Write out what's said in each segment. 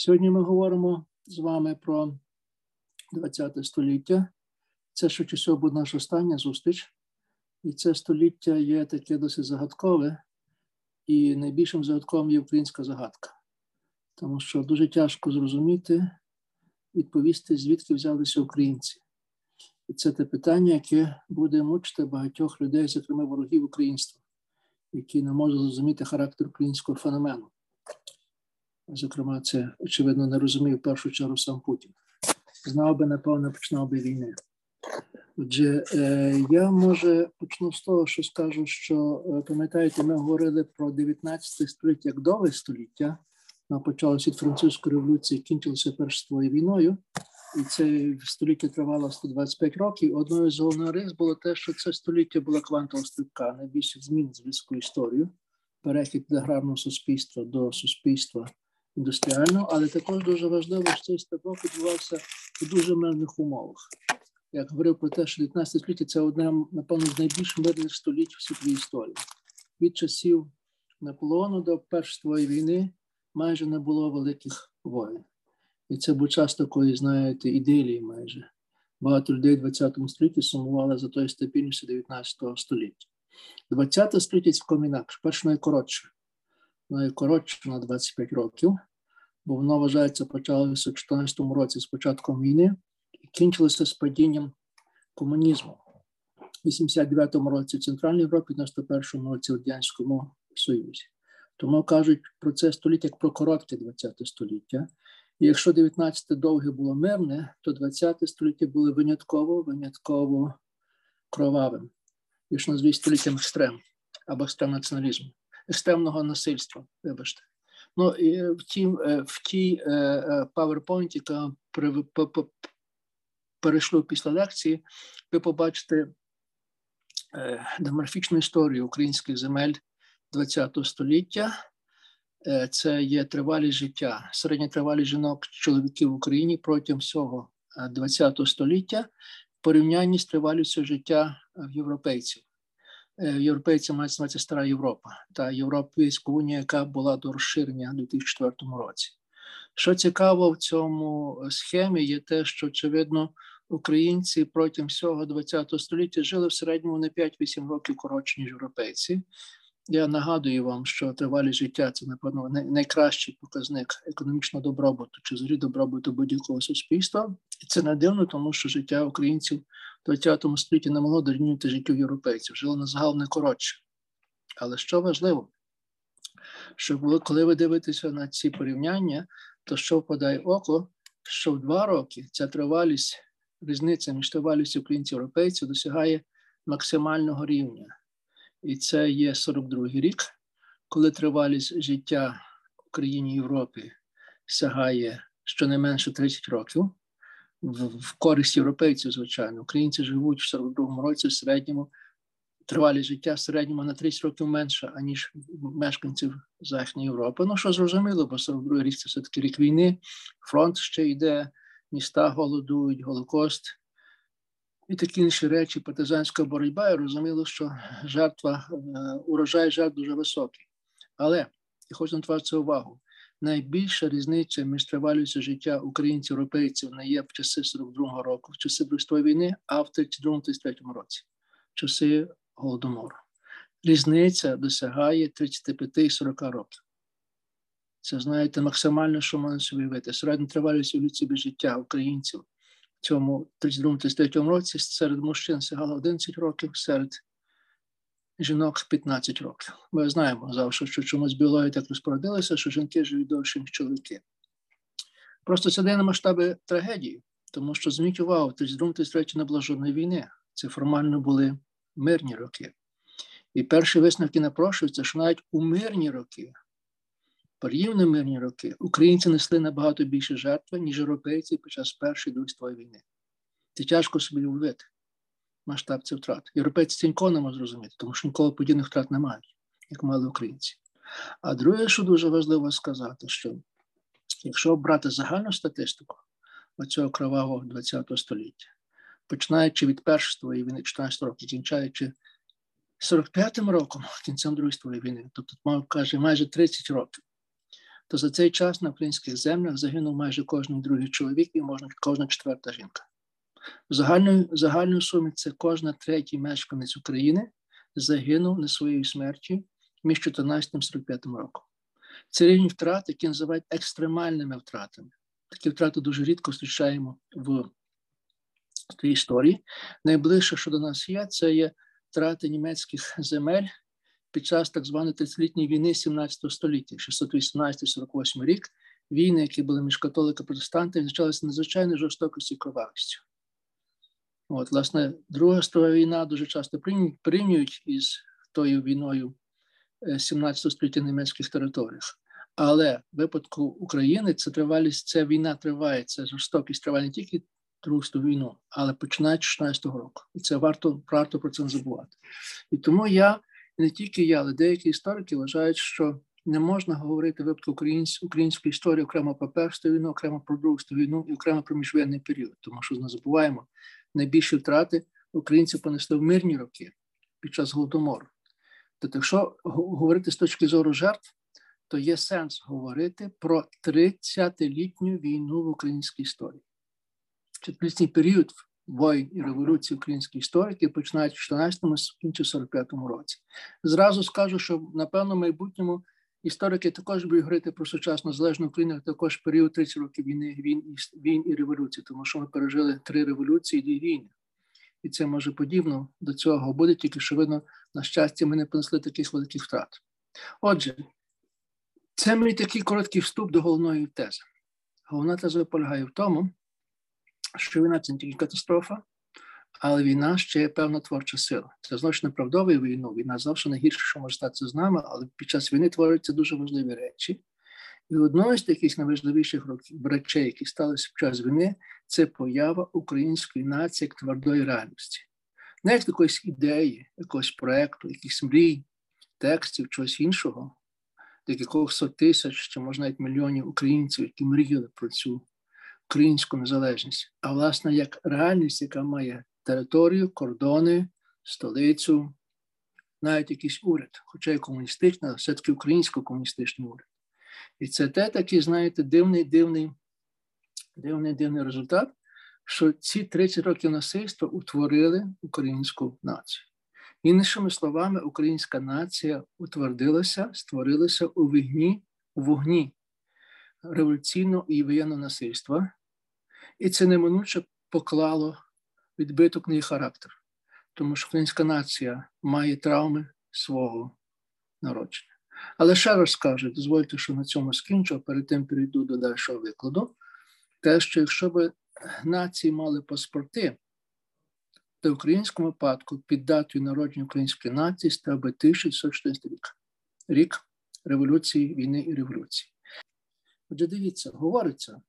Сьогодні ми говоримо з вами про 20 століття. Це всього буде наша остання зустріч. І це століття є таке досить загадкове, і найбільшим загадковим є українська загадка, тому що дуже тяжко зрозуміти, відповісти, звідки взялися українці. І це те питання, яке буде мучити багатьох людей, зокрема ворогів українства, які не можуть зрозуміти характер українського феномену. Зокрема, це очевидно не розумів в першу чергу сам Путін. Знав би, напевно, починав би війни. Отже, е, я може почну з того, що скажу, що е, пам'ятаєте, ми говорили про 19 століття як довге століття. Вона почалася від французької революції, кінчилася Першою війною, і це століття тривало 125 років. Одною з головних рис було те, що це століття була квантова стрибка, найбільших змін з людською перехід від аграрного суспільства до суспільства індустріального, але також дуже важливо, що цей стрибок відбувався у дуже мирних умовах. Я говорив про те, що 19 століття це одне, напевно, з найбільш мирних століть в світовій історії. Від часів Наполеону до Першої війни майже не було великих воїн. І це був час такої, знаєте, ідилії майже. Багато людей в 20 столітті сумували за тою стабільністю 19 століття. 20 століття цілком інакше, перше найкоротше. Найкоротше на 25 років, бо воно вважається почалося в 14 році з початком війни і кінчилося з падінням комунізму. В 89-му році в Центральній Європі, в 91-му році в Радянському Союзі. Тому кажуть про це століття як про коротке 20 століття. І якщо 19 довге було мирне, то 20 століття було винятково, винятково кровавим. Якщо назвіть століттям екстрем або екстрем націоналізму, екстремного насильства, вибачте. Ну і в тій в тій PowerPoint, яка перейшло після лекції, ви побачите демографічну історію українських земель ХХ століття. Це є тривалість життя, середня тривалість жінок чоловіків в Україні протягом всього ХХ століття в порівнянні з тривалістю життя європейців. Європейці мають звати Стара Європа та Європейська унія, яка була до розширення у 2004 році. Що цікаво в цьому схемі, є те, що очевидно українці протягом всього ХХ століття жили в середньому на 5-8 років коротше, ніж європейці. Я нагадую вам, що тривалість життя це, напевно, найкращий показник економічного добробуту чи взагалі добробуту будь-якого суспільства. І це не дивно, тому що життя українців в ХХ столітті не могло дорівнювати життю європейців, жило на загал не коротше. Але що важливо, що коли ви дивитеся на ці порівняння, то що впадає око, що в два роки ця тривалість, різниця між тривалістю українців і європейців досягає максимального рівня. І це є 42-й рік, коли тривалість життя в Україні і Європі сягає щонайменше 30 років. В користь європейців, звичайно, українці живуть в 42-му році в середньому тривалість життя в середньому на 30 років менше, аніж мешканців Західної Європи. Ну, що зрозуміло, бо 42 рік це все-таки рік війни, фронт ще йде, міста голодують, Голокост і такі інші речі, партизанська боротьба, і розуміло, що жертва, урожай жертв дуже високий. Але я хочу назвати увагу. Найбільша різниця між тривалістю життя українців європейців не є в часи 42-го року, в часи Другої війни, а в 32-33 році, в часи голодомору. Різниця досягає 35-40 років. Це, знаєте, максимально, що можна собі уявити. Середня тривалість у еволюції життя українців цьому 32-33 році серед мужчин сягало 11 років, серед жінок 15 років. Ми знаємо завжди, що чомусь біологія так розпорядилася, що жінки живуть довше, ніж чоловіки. Просто це дає на масштаби трагедії, тому що зверніть увагу, 32-33 не було жодної війни. Це формально були мирні роки. І перші висновки напрошуються, що навіть у мирні роки, порівняно мирні роки, українці несли набагато більше жертви, ніж європейці під час Першої Другої світової війни. Це тяжко собі уявити масштаб цих втрат. Європейці це не можуть зрозуміти, тому що ніколи подібних втрат не мають, як мали українці. А друге, що дуже важливо сказати, що якщо брати загальну статистику оцього кровавого ХХ століття, починаючи від першої війни 14 років, кінчаючи 45-м роком, кінцем Другої світової війни, тобто, каже, майже 30 років, то за цей час на українських землях загинув майже кожен другий чоловік і можна кожна четверта жінка. В загальної, загальної сумі це кожна третій мешканець України загинув на своїй смерті між 14 і 45 роком. Це рівні втрат, які називають екстремальними втратами. Такі втрати дуже рідко зустрічаємо в тій історії. Найближче, що до нас є, це є втрати німецьких земель під час так званої 30-літньої війни 17 століття, 618-48 рік. Війни, які були між католиками і протестантами, відзначалися надзвичайно жорстокості і кровавістю. От, власне, Друга світова війна дуже часто порівнюють із тою війною 17 е, століття німецьких територіях. Але в випадку України це тривалість, ця війна триває, це жорстокість триває не тільки Другу світову війну, але починаючи з 16-го року. І це варто варто про це не забувати. І тому я, не тільки я, але деякі історики вважають, що не можна говорити випадку української історії окремо про першу війну, окремо про другу війну і окремо про міжвоєнний період, тому що не забуваємо, найбільші втрати українці понесли в мирні роки під час голодомору. Тобто, якщо говорити з точки зору жертв, то є сенс говорити про 30-літню війну в українській історії. Четвертий період воїн і революції української історики починають в 14-му, кінці 45-му році. Зразу скажу, що напевно в майбутньому історики також будуть говорити про сучасну залежну Україну, також період 30 років війни, війн, війн і революції, тому що ми пережили три революції і дві війни. І це може подібно до цього буде, тільки що видно, на щастя, ми не понесли таких великих втрат. Отже, це мій такий короткий вступ до головної тези. Головна теза полягає в тому, що війна це не тільки катастрофа, але війна ще є певна творча сила. Це значно неправдовий війну. Війна завжди найгірше, що може статися з нами, але під час війни творяться дуже важливі речі. І одною з таких найважливіших речей, які сталися під час війни, це поява української нації як твердої реальності. Не як якоїсь ідеї, якогось проєкту, якихось мрій, текстів, чогось іншого, декількох тисяч, чи може навіть мільйонів українців, які мріяли про цю українську незалежність, а власне як реальність, яка має територію, кордони, столицю, навіть якийсь уряд, хоча й комуністичний, але все-таки українсько-комуністичний уряд. І це те такий, знаєте, дивний, дивний, дивний, дивний результат, що ці 30 років насильства утворили українську націю. Іншими словами, українська нація утвердилася, створилася у вогні, у вогні революційного і воєнного насильства, і це неминуче поклало відбиток на її характер, тому що українська нація має травми свого народження. Але ще раз скажу, дозвольте, що на цьому скінчу, перед тим перейду до дальшого викладу. Те, що якщо б нації мали паспорти, то в українському випадку під датою народження української нації став би 1914 рік, рік революції, війни і революції. Отже, дивіться, говориться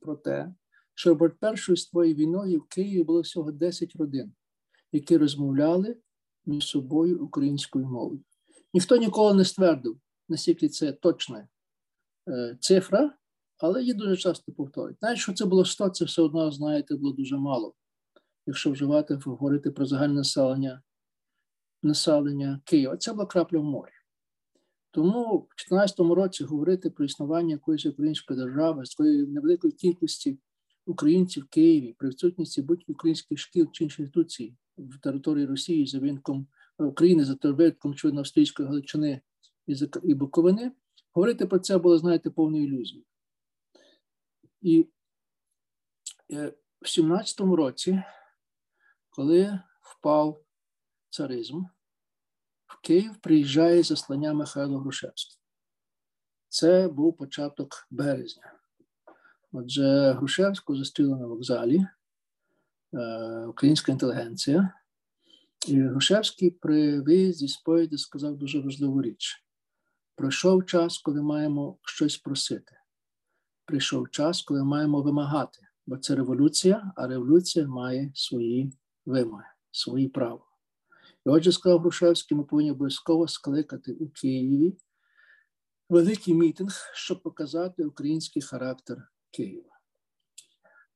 про те, що перед першою світовою війною в Києві було всього 10 родин, які розмовляли між собою українською мовою. Ніхто ніколи не ствердив, наскільки це точна е, цифра, але її дуже часто повторюють. Навіть що це було 100, це все одно, знаєте, було дуже мало. Якщо вживати, говорити про загальне населення населення Києва, це була крапля в морі. Тому в 2014 році говорити про існування якоїсь української держави з такої невеликої кількості українців в Києві, при відсутності будь-яких українських шкіл чи інституцій в території Росії за винком України за винком, очевидно, австрійської Галичини і Буковини, говорити про це було, знаєте, повною ілюзією. І е, в 17-му році, коли впав царизм, в Київ приїжджає заслання Михайло Грушевський. Це був початок березня. Отже, Грушевську зустріли на вокзалі, е, українська інтелігенція. І Грушевський при виїзді з поїзді сказав дуже важливу річ: пройшов час, коли маємо щось просити. Прийшов час, коли маємо вимагати, бо це революція, а революція має свої вимоги, свої права. І отже, сказав Грушевський, ми повинні обов'язково скликати у Києві великий мітинг, щоб показати український характер Києва.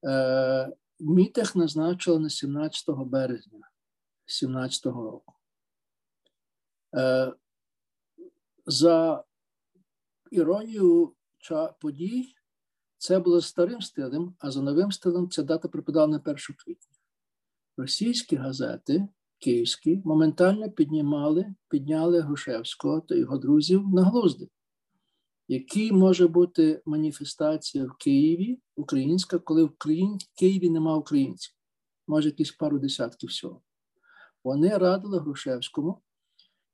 Е, Мітинг назначили на 17 березня 2017 року. Е, За іронію подій це було старим стилем, а за новим стилем ця дата припадала на 1 квітня. Російські газети київські моментально піднімали, підняли Грушевського та його друзів на глузди. Який може бути маніфестація в Києві українська, коли в Києві нема українців? Може, якісь пару десятків всього. Вони радили Грушевському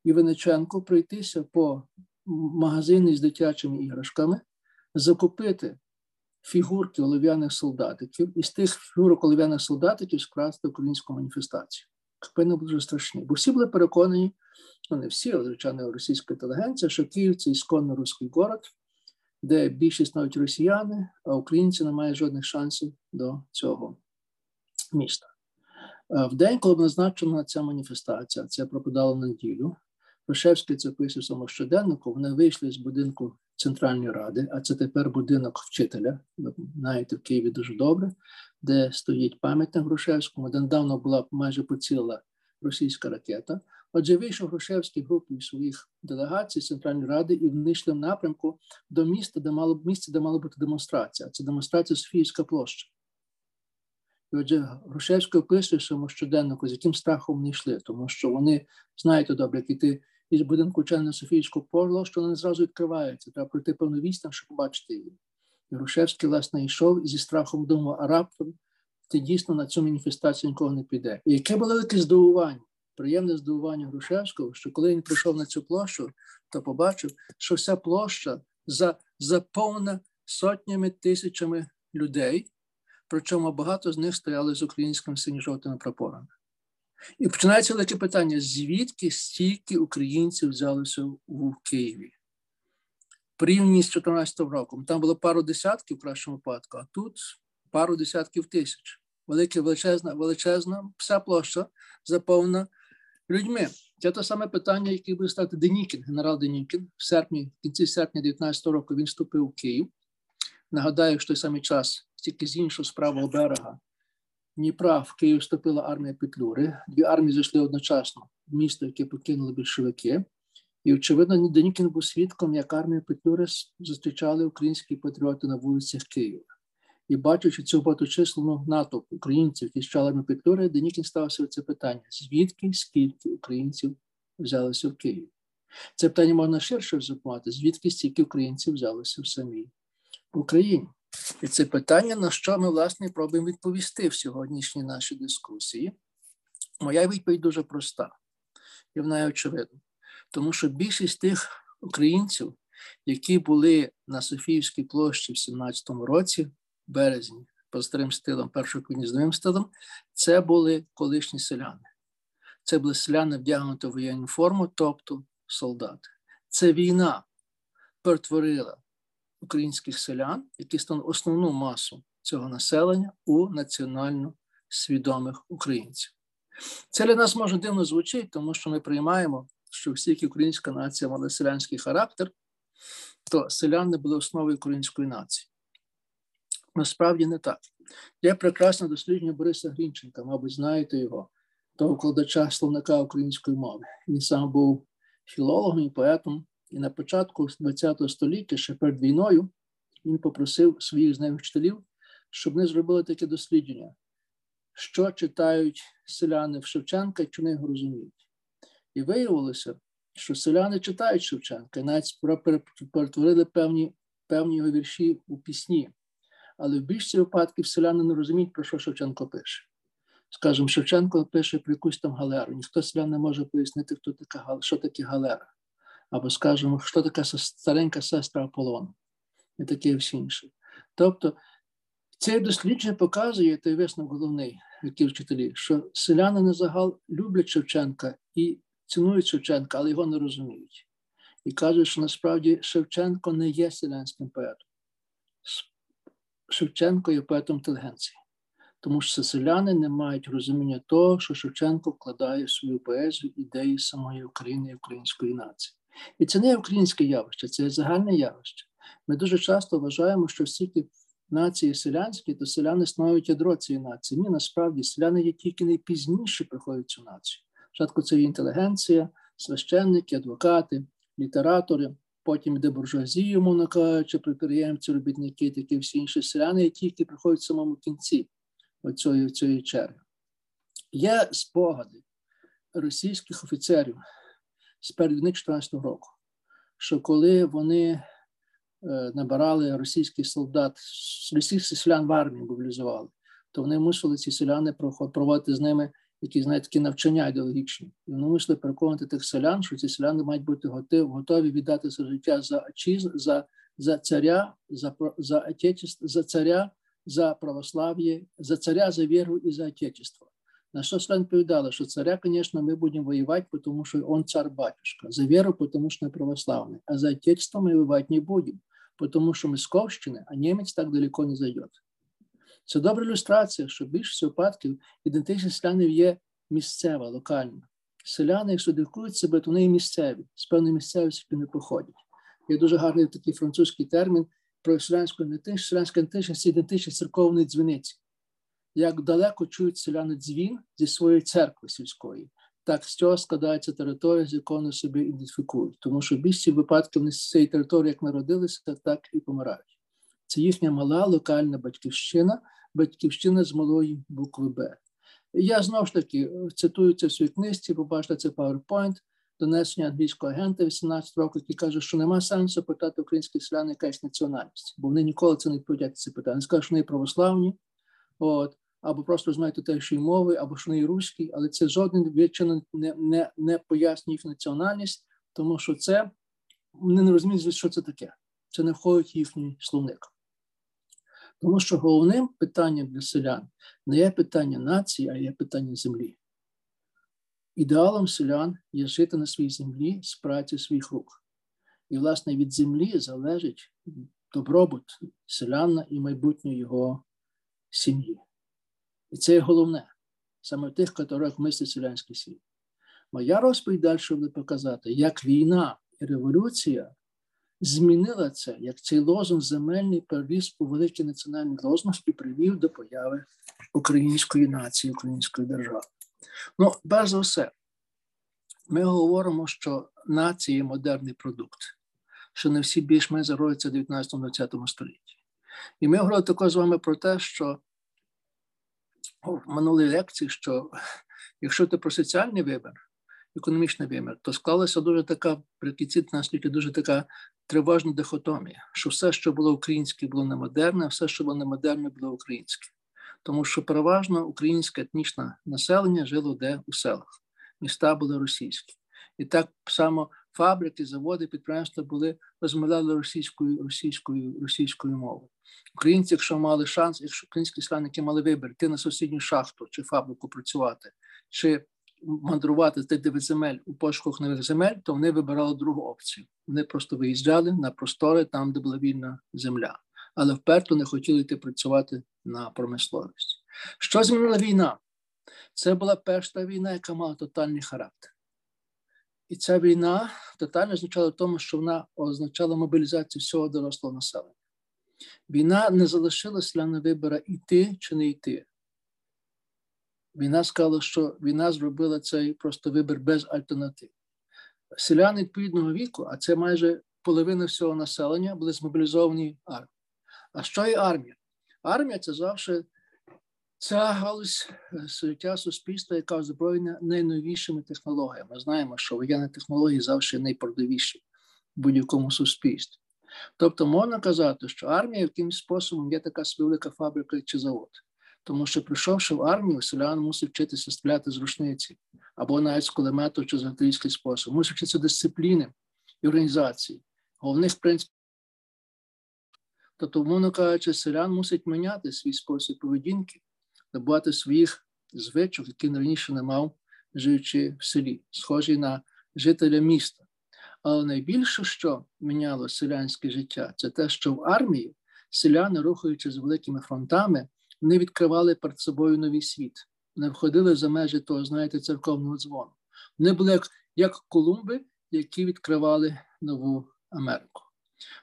і Виниченку пройтися по магазини з дитячими іграшками, закупити фігурки олов'яних солдатиків і з тих фігурок олов'яних солдатиків скрасти українську маніфестацію. Кпини дуже страшні. Бо всі були переконані, ну не всі, але звичайно, російська інтелігенція, що Київ це ісконно руський город, де більшість навіть росіяни, а українці не мають жодних шансів до цього міста. В день, коли назначена ця маніфестація, це пропадало на неділю, Пишевський це пише в щоденнику, вони вийшли з будинку Центральної ради, а це тепер будинок вчителя. Ви знаєте, в Києві дуже добре, де стоїть пам'ятник Грушевському, де недавно була майже поцілена російська ракета. Отже, вийшов Грушевський групою своїх делегацій Центральної ради і внайшли в напрямку до міста, де мало місце, де мала бути демонстрація. Це демонстрація Софійська площа. І отже, Грушевський описує своєму щоденнику, з яким страхом вони йшли, тому що вони знаєте добре, як іти із будинку Чельна Софійського порло, що вони зразу відкриваються. Треба пройти певну відстань, щоб побачити її. І Грушевський, власне, йшов зі страхом думав, а раптом ти дійсно на цю маніфестацію нікого не піде. І яке було велике здивування, приємне здивування Грушевського, що коли він прийшов на цю площу, то побачив, що вся площа заповнена сотнями тисячами людей, причому багато з них стояли з українськими синьо-жовтими прапорами. І починається велике питання: звідки стільки українців взялися в Києві? Порівняно з 2014 роком. Там було пару десятків в кращому випадку, а тут пару десятків тисяч. Велика величезна, величезна вся площа заповнена людьми. Це те саме питання, яке буде стати Денікін, генерал Денікін. В серпні, в кінці серпня 2019 року він вступив в Київ. Нагадаю, що той самий час, тільки з іншого з правого берега, Дніпра в Київ вступила армія Петлюри. Дві армії зайшли одночасно в місто, яке покинули більшовики. І, очевидно, Денікін був свідком, як армію Петлюри зустрічали українські патріоти на вулицях Києва. І бачачи цю багаточисленну натовп українців, які чали армію Петлюри, Денікін стався це питання: звідки скільки українців взялися в Київ? Це питання можна ширше запитати, звідки стільки українців взялися в самій Україні. І це питання, на що ми, власне, пробуємо відповісти в сьогоднішній нашій дискусії. Моя відповідь дуже проста, і вона є очевидна. Тому що більшість тих українців, які були на Софіївській площі в 17-му році, березні, по старим стилам, першого квітня з новим стилом, це були колишні селяни. Це були селяни вдягнуті в воєнну форму, тобто солдати. Це війна перетворила українських селян, які стануть основну масу цього населення у національно свідомих українців. Це для нас може дивно звучить, тому що ми приймаємо, що всі українська нація мала селянський характер, то селяни були основою української нації. Насправді не так. Є прекрасне дослідження Бориса Грінченка, мабуть, знаєте його, того вкладача словника української мови. Він сам був філологом і поетом, і на початку ХХ століття, ще перед війною, він попросив своїх знайомих вчителів, щоб вони зробили таке дослідження, що читають селяни в Шевченка і чи вони його розуміють. І виявилося, що селяни читають Шевченка, і навіть перетворили певні певні його вірші у пісні. Але в більшості випадків селяни не розуміють, про що Шевченко пише. Скажімо, Шевченко пише про якусь там галеру. Ніхто селян не може пояснити, хто така, що таке галера або скажемо, що така старенька сестра Аполлона, і таке всі інше. Тобто це дослідження показує той висновок головний, який вчителі, що селяни на загал люблять Шевченка і цінують Шевченка, але його не розуміють. І кажуть, що насправді Шевченко не є селянським поетом. Шевченко є поетом інтелігенції. Тому що селяни не мають розуміння того, що Шевченко вкладає в свою поезію ідеї самої України і української нації. І це не українське явище, це загальне явище. Ми дуже часто вважаємо, що всі ті нації селянські, то селяни становлять ядро цієї нації. Ні, насправді селяни є тільки найпізніше приходять цю націю. Спочатку це є інтелігенція, священники, адвокати, літератори, потім йде буржуазія, мовно кажучи, підприємці, робітники, такі всі інші селяни, які приходять в самому кінці цієї черги. Є спогади російських офіцерів з передвійни 14 року, що коли вони е, набирали російських солдат, російських селян в армії мобілізували, то вони мусили ці селяни проводити з ними які знають такі навчання ідеологічні. І вони мусили переконати тих селян, що ці селяни мають бути готові, готові віддати своє життя за отчизну, за за царя, за за отечество, за царя, за православ'я, за царя, за віру і за отечество. На що селян відповідали, що царя, звісно, ми будемо воювати, тому що він цар батюшка, за віру, тому що ми православний, а за отечество ми воювати не будемо, тому що ми з Ковщини, а німець так далеко не зайде. Це добра ілюстрація, що більшість випадків ідентичність селянів є місцева, локальна. Селяни, якщо дивкують себе, то вони є місцеві, з певної місцевості не походять. Є дуже гарний такий французький термін про селянську ідентичність. Селянська ідентичність – ідентичність церковної дзвіниці. Як далеко чують селяни дзвін зі своєї церкви сільської, так з цього складається територія, з якою вони себе ідентифікують. Тому що більшість випадків вони з цієї території, як народилися, так і помирають. Це їхня мала локальна батьківщина, батьківщина з малої букви Б. Я знову ж таки цитую це в своїй книжці, побачите, це PowerPoint, донесення англійського агента 18 років, який каже, що нема сенсу питати українських селян якась національність, бо вони ніколи це не відповідять це питання. Вони скажуть, що вони православні, от, або просто знають тутешні мови, або що вони руські, але це жодним відчином не, не, не пояснює їх національність, тому що це вони не розуміють, що це таке. Це не входить в їхній словник. Тому що головним питанням для селян не є питання нації, а є питання землі. Ідеалом селян є жити на своїй землі з праці своїх рук. І, власне, від землі залежить добробут селяна і майбутнє його сім'ї. І це головне, саме в тих категоріях мислить селянський світ. Моя розповідь далі буде показати, як війна і революція змінила це, як цей лозунг земельний перевіз у великий національний лозунг і привів до появи української нації, української держави. Ну, перш за все, ми говоримо, що нація є модерний продукт, що не всі більш-менш зародяться в 19-20 столітті. І ми говорили також з вами про те, що в минулій лекції, що якщо ти про соціальний вибір, економічний вимір, то склалася дуже така при кінці наслідки дуже така тривожна дихотомія, що все, що було українське, було не модерне, а все, що було не модерне, було українське. Тому що переважно українське етнічне населення жило де у селах, міста були російські. І так само фабрики, заводи, підприємства були розмовляли російською російською російською мовою. Українці, якщо мали шанс, якщо українські селяники мали вибір, йти на сусідню шахту чи фабрику працювати, чи мандрувати з тих земель у пошуках нових земель, то вони вибирали другу опцію. Вони просто виїжджали на простори там, де була вільна земля, але вперто не хотіли йти працювати на промисловість. Що змінила війна? Це була перша війна, яка мала тотальний характер. І ця війна тотально означала в тому, що вона означала мобілізацію всього дорослого населення. Війна не залишилася для вибора йти чи не йти. Війна сказала, що війна зробила цей просто вибір без альтернатив. Селяни відповідного віку, а це майже половина всього населення, були змобілізовані армії. А що є армія? Армія це завжди ця галузь е, суспільства, яка озброєна найновішими технологіями. Ми знаємо, що воєнні технології завжди найпродовіші в будь-якому суспільстві. Тобто можна казати, що армія якимось способом є така велика фабрика чи завод. Тому що, прийшовши в армію, селян мусить вчитися стріляти з рушниці або навіть з кулемету чи з артилерійський спосіб. Мусить вчитися дисципліни і організації. Головних принципів. Тобто, умовно кажучи, селян мусить міняти свій спосіб поведінки, набувати своїх звичок, які раніше не мав, живучи в селі, схожий на жителя міста. Але найбільше, що міняло селянське життя, це те, що в армії селяни, рухаючи з великими фронтами, вони відкривали перед собою новий світ, не входили за межі того, знаєте, церковного дзвону. Вони були як як Колумби, які відкривали нову Америку.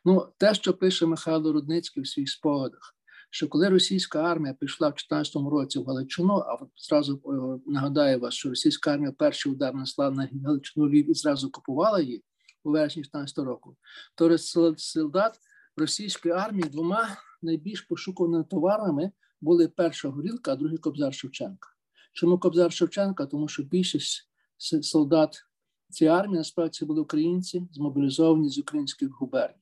Ну, те, що пише Михайло Рудницький в своїх спогадах, що коли російська армія пішла в 14 році в Галичину, а зразу нагадаю вас, що російська армія перший удар несла на Галичину Львів і зразу окупувала її, у вересні 16 року. То солдат російської армії двома найбільш пошуканими товарами були перша горілка, а другий Кобзар Шевченка. Чому Кобзар Шевченка? Тому що більшість солдат цієї армії насправді були українці, змобілізовані з українських губерній.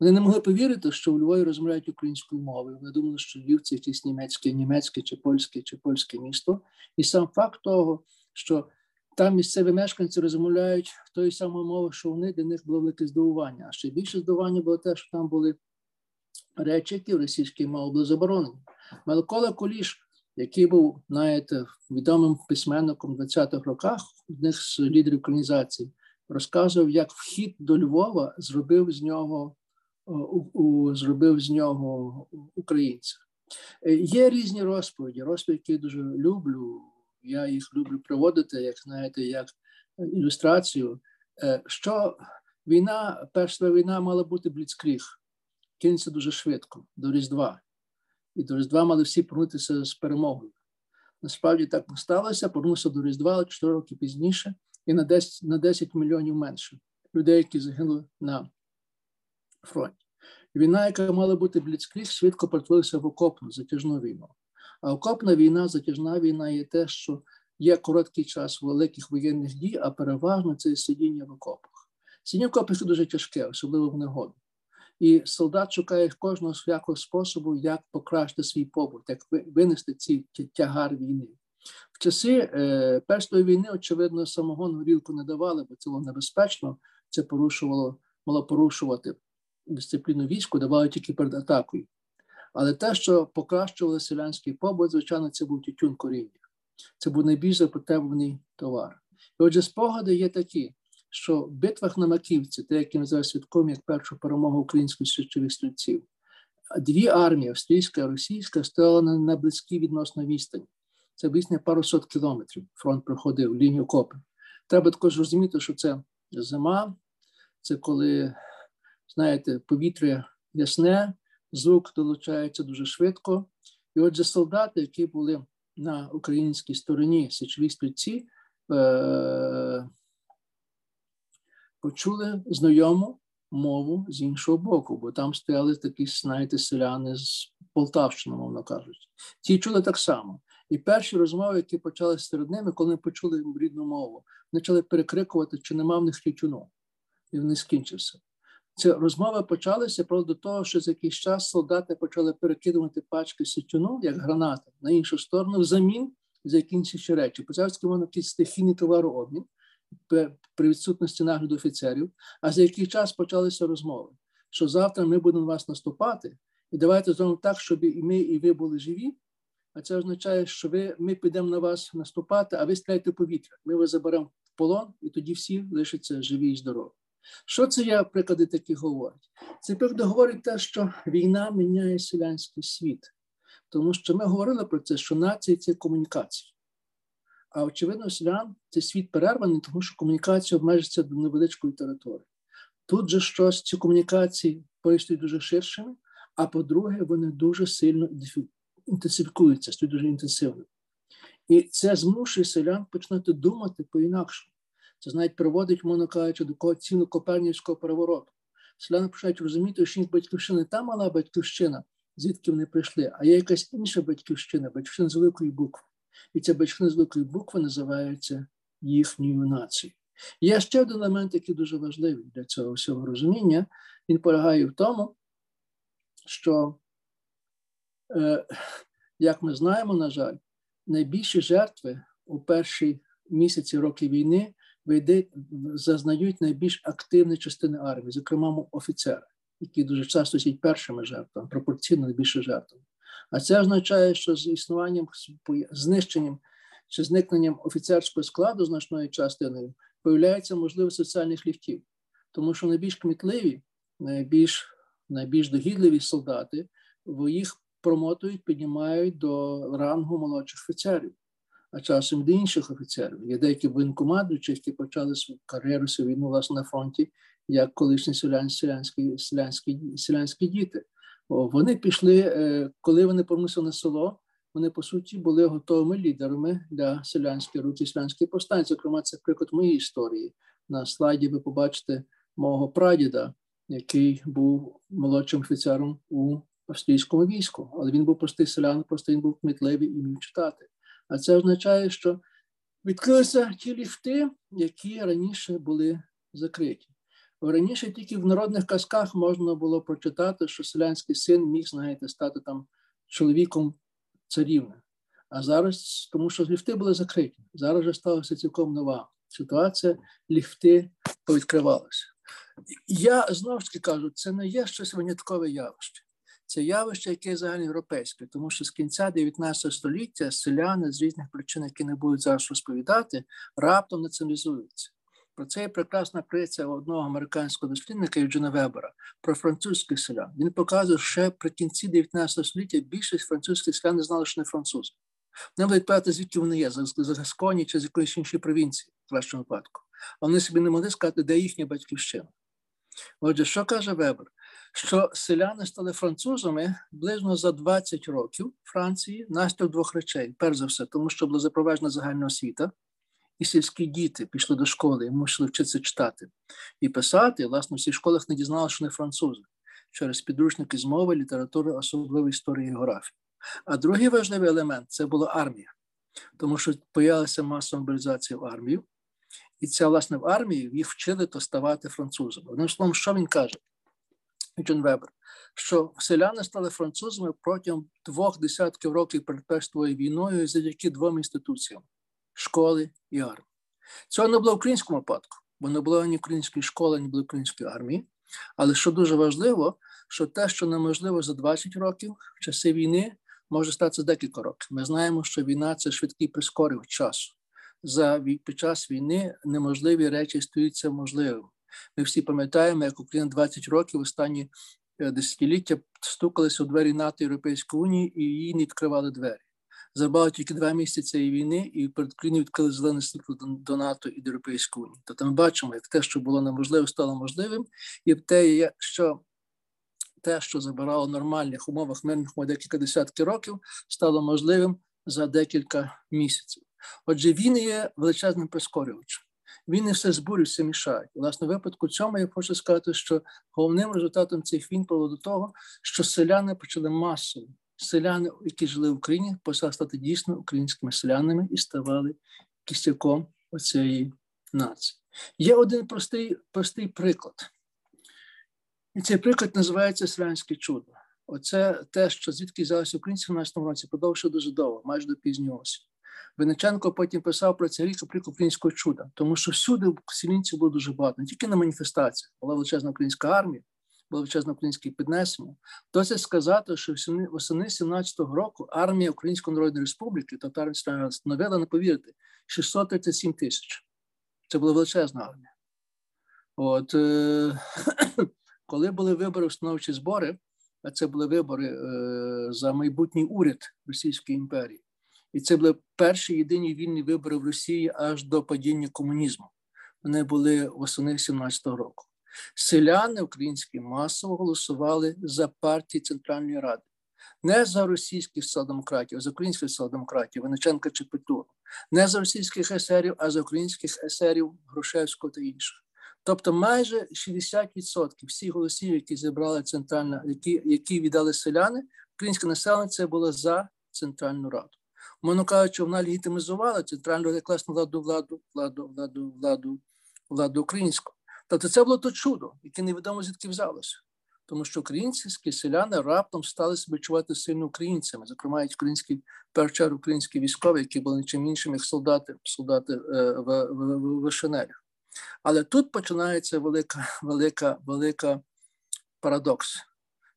Вони не могли повірити, що у Львові розмовляють українською мовою. Вони думали, що Львів – це якесь німецьке, німецьке чи польське, чи польське місто. І сам факт того, що там місцеві мешканці розмовляють тою самою мовою, що вони для них було велике здивування. А ще більше здивування було те, що там були речі, які в російській мові були заборонені. Микола Куліш, який був, знаєте, відомим письменником в 20-х роках, одних з лідерів українізації, розказував, як вхід до Львова зробив з нього у, зробив з нього українця. Е, є різні розповіді, розповіді, які я дуже люблю. Я їх люблю приводити, як знаєте, як ілюстрацію. Е, що війна, перша війна мала бути бліцкріг, кинеться дуже швидко, до Різдва. І до Різдва мали всі повернутися з перемогою. Насправді так сталося, повернувся до Різдва 4 роки пізніше, і на 10, на 10 мільйонів менше людей, які загинули на фронті. Війна, яка мала бути бліцкріг, швидко перетворилася в окопну затяжну війну. А окопна війна, затяжна війна є те, що є короткий час великих воєнних дій, а переважно це сидіння в окопах. Сидіння в окопах дуже тяжке, особливо в негоду. І солдат шукає кожного свякого способу, як покращити свій побут, як винести ці тягар війни. В часи е, першої війни, очевидно, самогон горілку не давали, бо це було небезпечно. Це порушувало, мало порушувати дисципліну війську, давали тільки перед атакою. Але те, що покращували селянський побут, звичайно, це був тютюн коріння. Це був найбільш запотребований товар. І отже, спогади є такі, що в битвах на Маківці, те, які називають святком як першу перемогу українських січових стрільців, дві армії, австрійська і російська, стояли на, на близькій відносно відстані. Це близько пару сот кілометрів. Фронт проходив лінію копи. Треба також розуміти, що це зима, це коли, знаєте, повітря ясне, звук долучається дуже швидко. І отже, солдати, які були на українській стороні січові стрільці, е- почули знайому мову з іншого боку, бо там стояли такі, знаєте, селяни з Полтавщини, мовно кажучи. Ті чули так само. І перші розмови, які почалися серед ними, коли почули рідну мову, вони почали перекрикувати, чи нема в них тютюну. І вони скінчився. Ці розмови почалися про до того, що за якийсь час солдати почали перекидувати пачки сітюну, як гранати, на іншу сторону, взамін за якісь речі. Почався воно якийсь стихійний товарообмін при відсутності нагляду офіцерів. А за який час почалися розмови, що завтра ми будемо вас наступати, і давайте зробимо так, щоб і ми, і ви були живі. А це означає, що ви, ми підемо на вас наступати, а ви стріляєте повітря. Ми вас заберемо в полон, і тоді всі лишаться живі і здорові. Що це я приклади такі говорять? Це приклади говорить те, що війна міняє селянський світ, тому що ми говорили про це, що нації це комунікація. А очевидно, селян цей світ перерваний, тому що комунікація обмежиться до невеличкої території. Тут же щось ці комунікації поїздять дуже ширшими, а по-друге, вони дуже сильно інтенсифікуються, стають дуже інтенсивними. І це змушує селян починати думати по-інакшому. Це навіть приводить, мовно кажучи, до ціну Копернівського перевороту. Селяни починають розуміти, що їх батьківщина не та мала батьківщина, звідки вони прийшли, а є якась інша батьківщина, батьківщина з великої букви. І ця батьківщина з великої букви називається їхньою нацією. Є ще один елемент, який дуже важливий для цього всього розуміння. Він полягає в тому, що, е, як ми знаємо, на жаль, найбільші жертви у перші місяці роки війни зазнають найбільш активні частини армії, зокрема офіцери, які дуже часто сидять першими жертвами, пропорційно найбільше жертвами. А це означає, що з існуванням знищенням чи зникненням офіцерського складу значною частиною появляється можливість соціальних ліфтів, тому що найбільш кмітливі, найбільш найбільш догідливі солдати їх промотують, піднімають до рангу молодших офіцерів а часом до інших офіцерів. Є деякі воєнкомандуючі, які почали свою кар'єру свою війну власне на фронті, як колишні селянські селянські, селянські діти. Вони пішли, е, коли вони на село. Вони по суті були готовими лідерами для селянської рухи, селянської повстанці. Зокрема, це приклад моєї історії. На слайді ви побачите мого прадіда, який був молодшим офіцером у австрійському війську, але він був простий селян, просто він був кмітливий і вмів читати. А це означає, що відкрилися ті ліфти, які раніше були закриті. Раніше тільки в народних казках можна було прочитати, що селянський син міг, знаєте, стати там чоловіком царівни. А зараз, тому що ліфти були закриті, зараз вже сталася цілком нова ситуація, ліфти повідкривалися. Я знову ж таки кажу, це не є щось виняткове явище. Це явище, яке загальноєвропейське, тому що з кінця 19 століття селяни з різних причин, які не будуть зараз розповідати, раптом націоналізуються. Про це є прекрасна праця одного американського дослідника Юджина Вебера про французьких селян. Він показує, що при кінці 19 століття більшість французьких селян не знали, що не французи. Вони будуть питати, звідки вони є, з Гасконі чи з якоїсь іншої провінції, в кращому випадку. А вони собі не могли сказати, де їхня батьківщина. Отже, що каже Вебер? Що селяни стали французами близько за 20 років Франції наслідок двох речей. Перш за все, тому що була запроваджена загальна освіта, і сільські діти пішли до школи і мусили вчитися читати і писати. Власне, в всіх школах не дізналися, що не французи через підручники з мови, літератури, особливо історії і географії. А другий важливий елемент це була армія, тому що появилася масова мобілізація в армію, і ця, власне, в армії їх вчили то ставати французами. Одним словом, що він каже, Джон Вебер, що селяни стали французами протягом двох десятків років перед Першою війною завдяки двом інституціям школи і армії. Цього не було в українському випадку, бо не було ні української школи, ні було української армії. Але що дуже важливо, що те, що неможливо за 20 років в часи війни, може статися декілька років. Ми знаємо, що війна це швидкий прискорювач часу. За під час війни неможливі речі стаються можливими. Ми всі пам'ятаємо, як Україна 20 років останні е, десятиліття стукалися у двері НАТО Європейської Унії і її не відкривали двері. Забрали тільки два місяці війни, і перед Україною відкрили зелене світло до НАТО і до Європейської Унії. Тобто ми бачимо, як те, що було неможливо, стало можливим, і те, що те, що забирало в нормальних умовах мирних умов декілька десятків років, стало можливим за декілька місяців. Отже, він є величезним прискорювачем. Він не все збурює, все мішає. І, власне, в випадку цьому я хочу сказати, що головним результатом цих війн було до того, що селяни почали масово. Селяни, які жили в Україні, почали стати дійсно українськими селянами і ставали кістяком оцієї нації. Є один простий, простий приклад. І цей приклад називається Селянське чудо. Оце те, що звідки взялося українці в 17 році, продовжує дуже довго, майже до пізньої осені. Винниченко потім писав про це рік приклад українського чуда, тому що всюди селінців було дуже багато, не тільки на маніфестаціях, була величезна українська армія, було величезне українське піднесення. Досить сказати, що восени 17-го року армія Української Народної Республіки татари становила, не повірити, 637 тисяч. Це була величезна армія. От, е- коли були вибори, установчі збори, а це були вибори е, за майбутній уряд Російської імперії, і це були перші єдині вільні вибори в Росії аж до падіння комунізму. Вони були восени 17-го року. Селяни українські масово голосували за партії Центральної Ради, не за російських соціал-демократів, а за українських соціал-демократів, Вениченка чи Петлюру, не за російських есерів, а за українських есерів Грушевського та інших. Тобто майже 60% всіх голосів, які зібрали центральна, які які віддали селяни, українське населення було за центральну раду. Мовно кажучи, вона легітимізувала центральну рекласну владу, владу, владу, владу, владу, владу українську. Тобто це було то чудо, яке невідомо звідки взялося. Тому що українські селяни раптом стали себе чувати сильно українцями, зокрема, українські першер українські військові, які були нічим іншим, як солдати, солдати е, в, в, в, в шинелях. Але тут починається велика, велика, велика парадокс.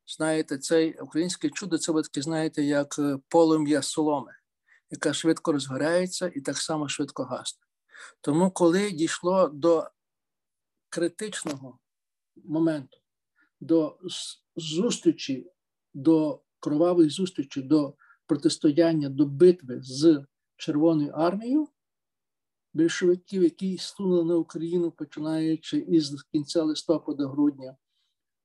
Знаєте, цей українське чудо це таке, знаєте, як е, полум'я соломи, яка швидко розгорається і так само швидко гасне. Тому, коли дійшло до критичного моменту, до зустрічі, до кровавої зустрічі, до протистояння, до битви з Червоною армією, більшовиків, які стунули на Україну, починаючи із кінця листопада, грудня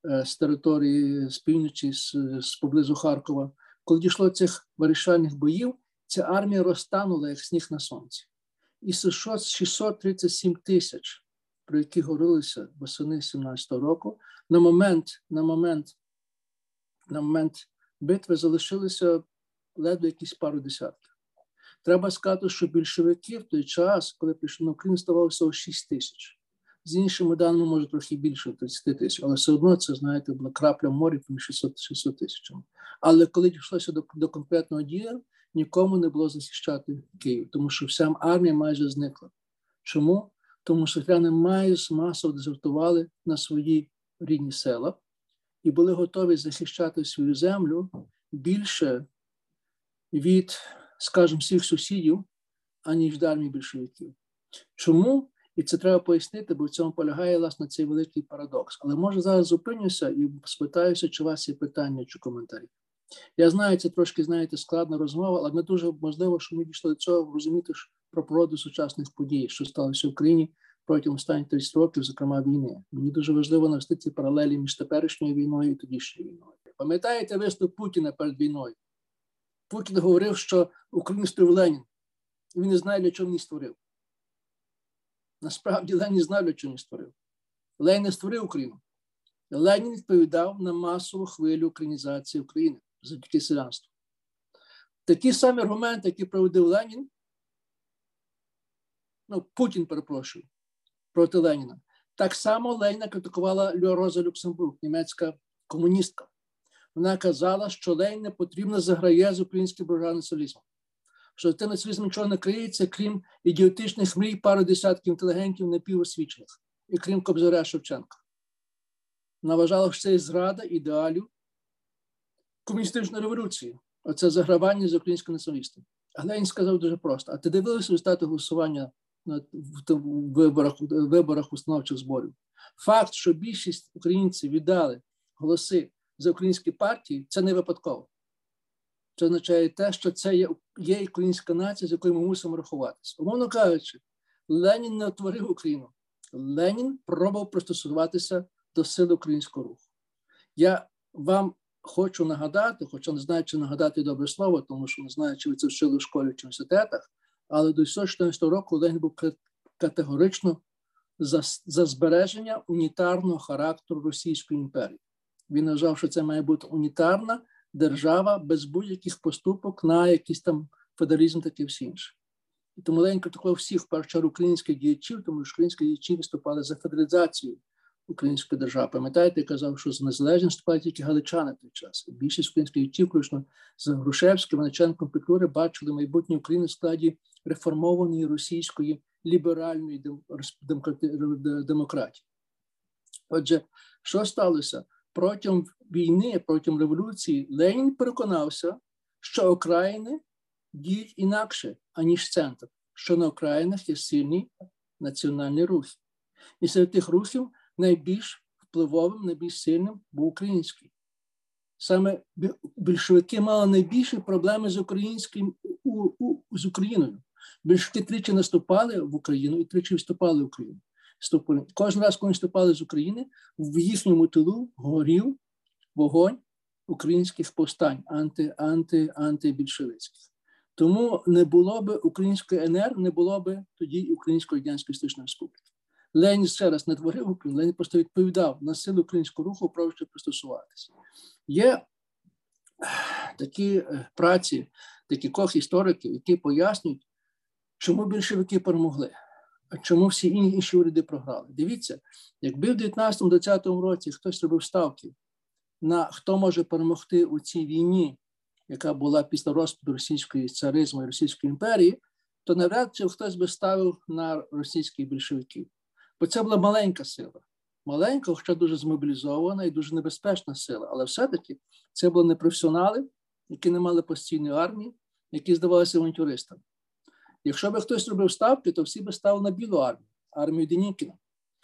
е, з території з півночі, з, з поблизу Харкова, коли дійшло цих вирішальних боїв, ця армія розтанула як сніг на сонці. І 637 тисяч про які говорилися восени 17-го року, на момент, на момент, на момент битви залишилися ледве якісь пару десятків. Треба сказати, що більшовики в той час, коли прийшли на Україну, ставало всього 6 тисяч. З іншими даними, може трохи більше 30 тисяч, але все одно це, знаєте, була крапля в морі поміж 600 600 тисячами. Але коли дійшлося до, до конкретного дія, нікому не було захищати Київ, тому що вся армія майже зникла. Чому? Тому що майже масово дезертували на свої рідні села і були готові захищати свою землю більше від, скажімо, всіх сусідів, аніж від армії більшовиків. Чому? І це треба пояснити, бо в цьому полягає власне цей великий парадокс. Але може зараз зупинюся і спитаюся, чи у вас є питання чи коментарі. Я знаю, це трошки знаєте складна розмова, але ми дуже можливо, що ми дійшли до цього розуміти про породу сучасних подій, що сталося в Україні протягом останніх 30 років, зокрема війни. Мені дуже важливо навести ці паралелі між теперішньою війною і тодішньою війною. Пам'ятаєте виступ Путіна перед війною? Путін говорив, що Україну створив Ленін, і він не знає, для чого він створив. Насправді Ленін знав, для чого він створив. Ленін не створив Україну. Ленін відповідав на масову хвилю українізації України завдяки селянству. Такі самі аргументи, які проводив Ленін, ну, Путін перепрошую, проти Леніна. Так само Леніна критикувала Роза Люксембург, німецька комуністка. Вона казала, що Ленін не потрібно заграє з українським націоналізмом. Що ти націоналізм нічого не криється, крім ідіотичних мрій, пару десятків інтелігентів напівосвічених, і крім Кобзаря Шевченка. Вона вважала, що це зрада ідеалів комуністичної революції. Оце загравання з українським націоналістом. А Ленін сказав дуже просто: а ти дивилися результати голосування на виборах виборах установчих зборів? Факт, що більшість українців віддали голоси за українські партії, це не випадково. Це означає те, що це є є українська нація, з якою ми мусимо рахуватися. Умовно кажучи, Ленін не утворив Україну. Ленін пробував пристосуватися до сили українського руху. Я вам хочу нагадати, хоча не знаю, чи нагадати добре слово, тому що не знаю, чи ви це вчили в школі чи в університетах, але до 2014 року Ленін був категорично за, за збереження унітарного характеру Російської імперії. Він вважав, що це має бути унітарна держава без будь-яких поступок на якийсь там федералізм, таке всі інше. Тому Ленін критикував всіх в першу чергу українських діячів, тому що українські діячі виступали за федералізацію української держави. Пам'ятаєте, я казав, що за незалежність вступали тільки галичани в той час. Більшість українських діячів, включно з Грушевським, Венеченком Петлюри, бачили майбутнє України в складі реформованої російської ліберальної демократії. Отже, що сталося? Протягом війни, протягом революції, Ленін переконався, що окраїни діють інакше, аніж центр, що на окраїнах є сильні національні рухи. І серед тих рухів найбільш впливовим, найбільш сильним був український. Саме більшовики мали найбільші проблеми з українським у, у, з Україною. Більшовики тричі наступали в Україну і тричі вступали в Україну. Ступили. Кожен раз, коли вступали з України, в їхньому тилу горів вогонь українських повстань, анти, анти, антибільшовицьких. Тому не було би української НР, не було би тоді Української радянської історичної республіки. Ленін ще раз не творив Україну, Ленін просто відповідав на силу українського руху, пробуючи пристосуватися. Є такі е, праці декількох істориків, які пояснюють, чому більшовики перемогли, а чому всі інші уряди програли. Дивіться, якби в 19-20 році хтось робив ставки на хто може перемогти у цій війні, яка була після розпаду російської царизму і Російської імперії, то навряд чи хтось би ставив на російських більшовиків. Бо це була маленька сила. Маленька, хоча дуже змобілізована і дуже небезпечна сила. Але все-таки це були непрофесіонали, які не мали постійної армії, які здавалися авантюристами. Якщо би хтось робив ставки, то всі би стали на білу армію, армію Денікіна.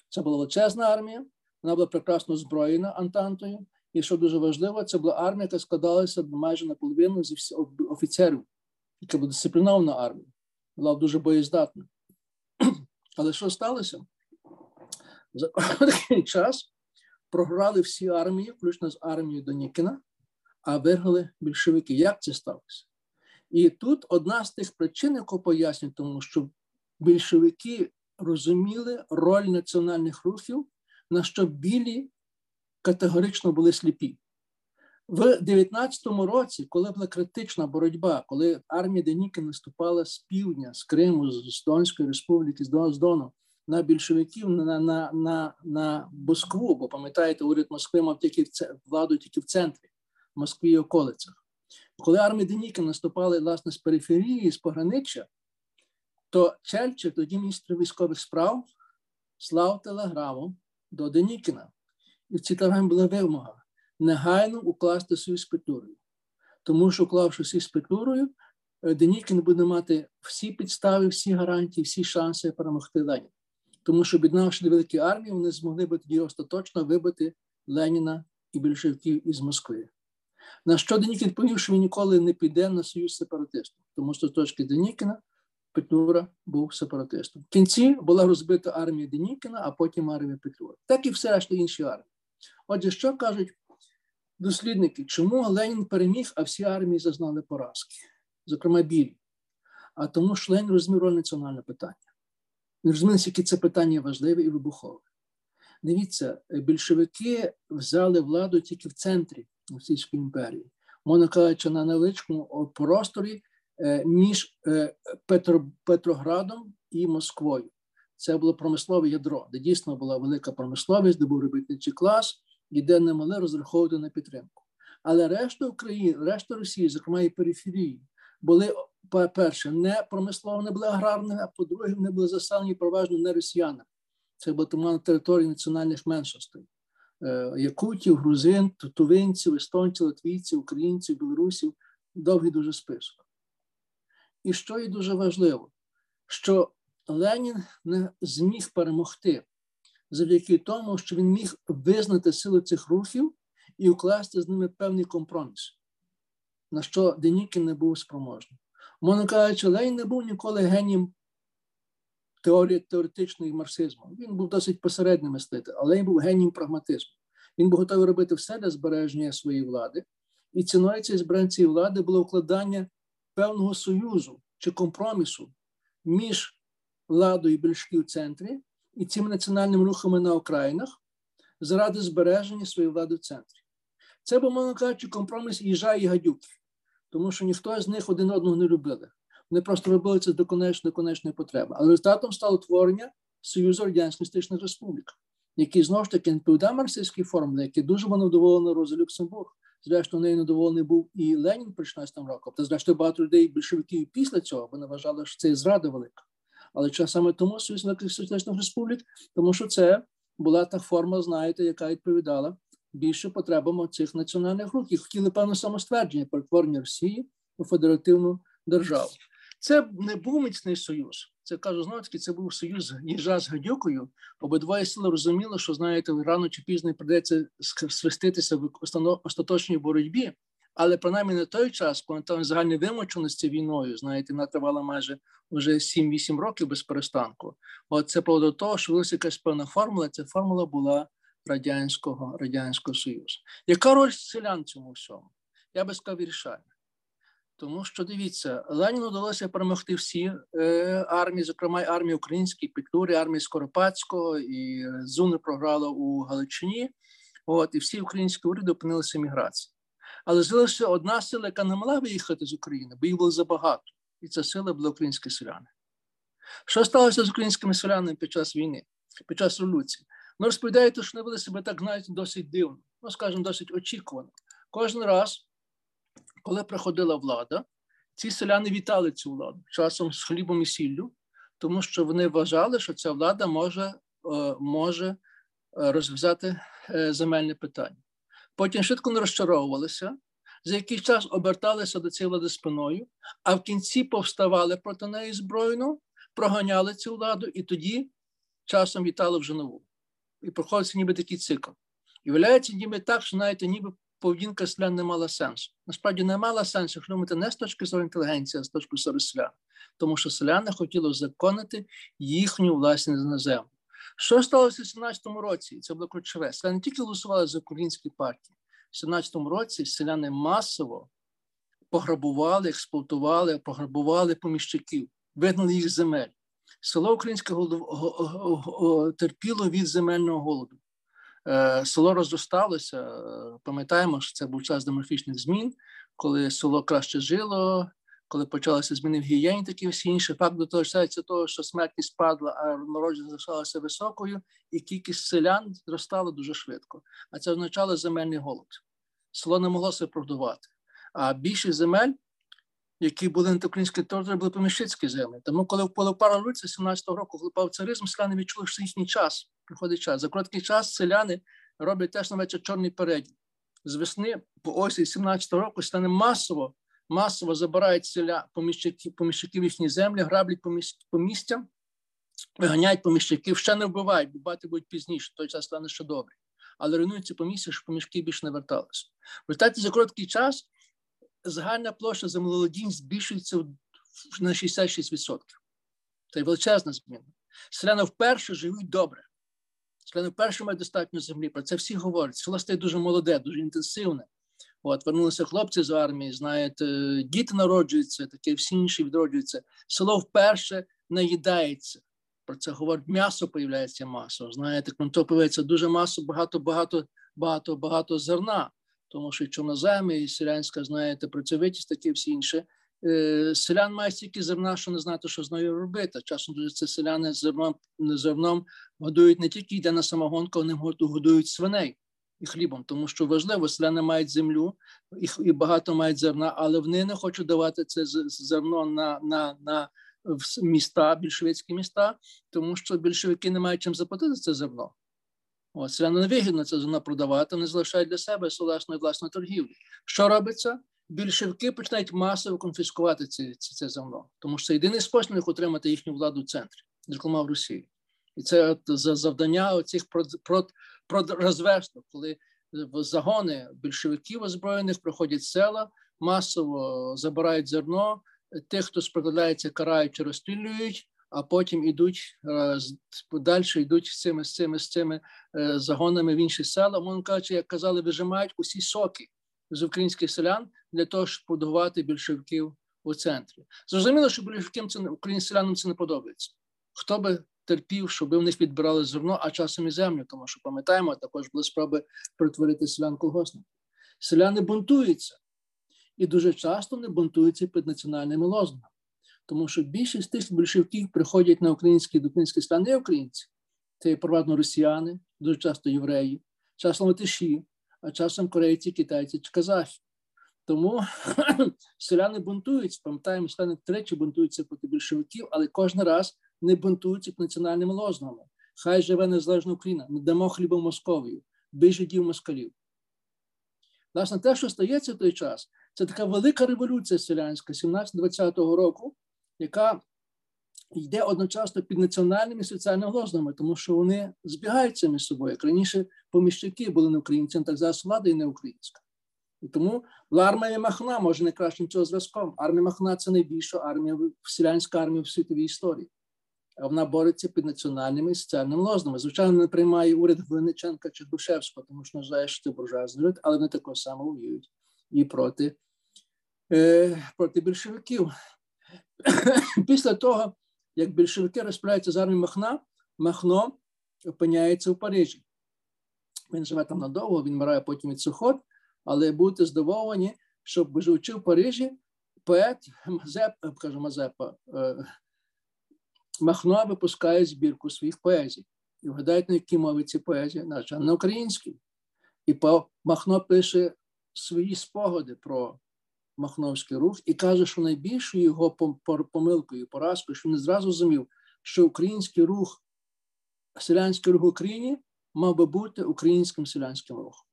Це була величезна армія, вона була прекрасно озброєна Антантою. І що дуже важливо, це була армія, яка складалася майже наполовину зі офіцерів, яка була дисциплінована армія, була дуже боєздатна. Але що сталося? За такий час програли всі армії, включно з армією Донікіна, а виграли більшовики. Як це сталося? І тут одна з тих причин, яку пояснюють, тому що більшовики розуміли роль національних рухів, на що білі категорично були сліпі. В 19-му році, коли була критична боротьба, коли армія Деніки наступала з півдня, з Криму, з Донської республіки, з Дону на більшовиків на на, на, на Москву, бо пам'ятаєте, уряд Москви мав тільки в владу тільки в центрі, в Москві і околицях. Коли армія Деніки наступала власне з периферії, з пограниччя, то Чельчик, тоді міністр військових справ, слав телеграму до Денікіна. І в цій телеграмі була вимога негайно укласти союз з. Тому що, уклавши союз з Петлюрою, е, Денікін буде мати всі підстави, всі гарантії, всі шанси перемогти Леніна. Тому що, об'єднавши великі армії, вони змогли би тоді остаточно вибити Леніна і більшовиків із Москви. На що Денікін відповів, що він ніколи не піде на союз сепаратистів, тому що з точки Денікіна Петлюра був сепаратистом. В кінці була розбита армія Денікіна, а потім армія Петлюра. Так і все решта інші армії. Отже, що кажуть дослідники, чому Ленін переміг, а всі армії зазнали поразки, зокрема білі? А тому, що Ленін розумів роль національного питання. Він розумів, яке це питання важливе і вибухове. Дивіться, більшовики взяли владу тільки в центрі Російської імперії, можна кажучи, на невеличкому просторі е, між е, Петро, Петроградом і Москвою. Це було промислове ядро, де дійсно була велика промисловість, де був робітничий клас, і де не могли розраховувати на підтримку. Але решта України, решта Росії, зокрема і периферії, були по-перше, не промислово, не були аграрними, а по-друге, вони були заселені переважно не росіянами. Це була тому на території національних меншостей. Е, якутів, грузин, тувинців, естонців, латвійців, українців, білорусів довгий дуже список. І що є дуже важливо, що Ленін не зміг перемогти завдяки тому, що він міг визнати силу цих рухів і укласти з ними певний компроміс, на що Денікін не був спроможний. Мовно кажучи, Ленін не був ніколи генієм теорії теоретичної марксизму. Він був досить посереднім мислитель, але він був генієм прагматизму. Він був готовий робити все для збереження своєї влади. І ціною цієї збереження цієї влади було вкладання певного союзу чи компромісу між владою більшків в центрі і цими національними рухами на окраїнах заради збереження своєї влади в центрі. Це був, мовно кажучи, компроміс їжа і гадюки, тому що ніхто з них один одного не любили. Вони просто робили це до конечної конечної потреби. Але результатом стало творення Союзу Радянсько-Істичних Республік, який знову ж таки не відповідав марксистській формулі, який дуже було невдоволений Роза Люксембург. Зрештою, нею недоволений був і Ленін при 16 року. Та зрештою багато людей більшовиків після цього, вони вважали, що це зрада велика. Але чи саме тому Союз Соціалістичних Республік, тому що це була та форма, знаєте, яка відповідала більше потребам цих національних рук. І хотіли певне самоствердження перетворення Росії у федеративну державу. Це не був міцний союз. Це кажу знову таки, це був союз їжа з гадюкою. Обидва сили розуміли, що знаєте, рано чи пізно придеться свиститися в остаточній боротьбі. Але принаймні на той час, коли там загальні вимученості війною, знаєте, вона тривала майже вже 7-8 років без перестанку. От це поводу того, що вилася якась певна формула. Ця формула була радянського радянського союзу. Яка роль селян в цьому всьому? Я би сказав, вирішальна. Тому що дивіться, Леніну вдалося перемогти всі е, армії, зокрема й армії української, Петлюри, армії Скоропадського і Зуни програла у Галичині. От і всі українські уряди опинилися в міграції. Але залишилася одна сила, яка не могла виїхати з України, бо їх було забагато. І ця сила була українські селяни. Що сталося з українськими селянами під час війни, під час революції? Ну, розповідаєте, що вони вели себе так, знаєте, досить дивно, ну, скажімо, досить очікувано. Кожен раз, коли приходила влада, ці селяни вітали цю владу часом з хлібом і сіллю, тому що вони вважали, що ця влада може, е, може е, розв'язати е, земельне питання. Потім швидко не розчаровувалися, за який час оберталися до цієї влади спиною, а в кінці повставали проти неї збройно, проганяли цю владу і тоді часом вітали вже нову. І проходиться ніби такий цикл. І виявляється, ніби так, що знаєте, ніби поведінка селян не мала сенсу. Насправді не мала сенсу, якщо думати не з точки зору інтелігенції, а з точки зору селян. Тому що селяни хотіли законити їхню власність на землю. Що сталося в 17-му році? Це було ключове. Селяни тільки голосували за українські партії. В 17-му році селяни масово пограбували, експлуатували, пограбували поміщиків, вигнали їх земель. Село Українське терпіло від земельного голоду. Е, село розросталося. Пам'ятаємо, що це був час демографічних змін, коли село краще жило, коли почалися зміни в гігієні, такі всі інші. Факт доточається того, що смертність спадла, а народження залишалася високою, і кількість селян зростала дуже швидко. А це означало земельний голод. Село не могло себе продавати. А більшість земель, які були на українській території, були поміщицькі землі. Тому, коли пара революція 17-го року, випав царизм, селяни відчули, що їхній час приходить час. За короткий час селяни роблять теж на вечір чорний переділ. З весни по осі 17-го року селяни масово масово забирають селя поміщиків, поміщиків їхні землі, граблять по місцям, виганяють поміщиків, ще не вбивають, бо бати будуть пізніше, той час стане ще добре. Але руйнуються помісця, щоб поміщики більше не верталися. В результаті за короткий час загальна площа землеволодінь збільшується на 66%. Це величезна зміна. Селяни вперше живуть добре. Селяни вперше мають достатньо землі. Про це всі говорять. Село стає дуже молоде, дуже інтенсивне. От вернулися хлопці з армії, знаєте, діти народжуються, таке всі інші відроджуються. Село вперше наїдається. Про це говорить м'ясо появляється масово. Знаєте, то появляється дуже масо, багато, багато, багато, багато зерна, тому що чорноземи і селянська, знаєте, працьовитість, таке всі інше. Е, селян має стільки зерна, що не знати, що з нею робити. Часом це селяни зерном зерном годують не тільки йде на самогонку, вони годують свиней і хлібом, тому що важливо, селяни мають землю і багато мають зерна, але вони не хочуть давати це зерно на на, на міста, більшовицькі міста, тому що більшовики не мають чим заплатити це зерно. От, селяни не вигідно це зерно продавати, вони залишають для себе власної власної торгівлі. Що робиться? Більшовики починають масово конфіскувати це, це, це зерно, тому що це єдиний спосіб отримати їхню владу в центрі, зокрема в Росії. І це от за завдання оцих розвесток, коли в загони більшовиків озброєних проходять села, масово забирають зерно, тих, хто спротивляється, карають чи розстрілюють, а потім йдуть е, далі йдуть з цими з цими з цими е, загонами в інші села. Мовно кажучи, як казали, вижимають усі соки з українських селян для того, щоб подавати більшовиків у центрі. Зрозуміло, що більшовикам це українським селянам це не подобається. Хто би терпів, щоб в них відбирали зерно, а часом і землю, тому що пам'ятаємо, також були спроби перетворити селян колгоспників. Селяни бунтуються і дуже часто не бунтуються під національними лозунгами, тому що більшість тих більшовиків приходять на українські до українські селян, не українці, це є провадно росіяни, дуже часто євреї, часом латиші, а часом корейці, китайці чи казахи. Тому селяни бунтуються, пам'ятаємо, селяни тричі бунтуються проти більшовиків, але кожен раз не бунтуються національними лозунгами. Хай живе незалежна Україна, не дамо хлібом Московію, бий жидів москалів. Власне, те, що стається в той час, це така велика революція селянська 17-20 року, яка йде одночасно під національними соціальними лозунгами, тому що вони збігаються між собою. Як раніше поміщики були не українці, так зараз влада і не українська. І тому армія Махна може найкращим цього зв'язком. Армія Махна це найбільша армія, селянська армія в світовій історії вона бореться під національними і соціальними лозунами. Звичайно, не приймає уряд Винниченка чи Грушевського, тому що вважає, що це буржуазний уряд, але вони також само воюють і проти, е, проти більшовиків. Після того, як більшовики розправляються з армією Махна, Махно опиняється в Парижі. Він живе там надовго, він вмирає потім від сухот, але будете здивовані, що живучи в Парижі, поет Мазеп, кажу Мазепа, е, Махно випускає збірку своїх поезій. І вгадають, на якій мові ці поезії, наче на українській. І Махно пише свої спогади про Махновський рух і каже, що найбільшою його помилкою, поразкою, що він зразу зрозумів, що український рух, селянський рух в Україні мав би бути українським селянським рухом.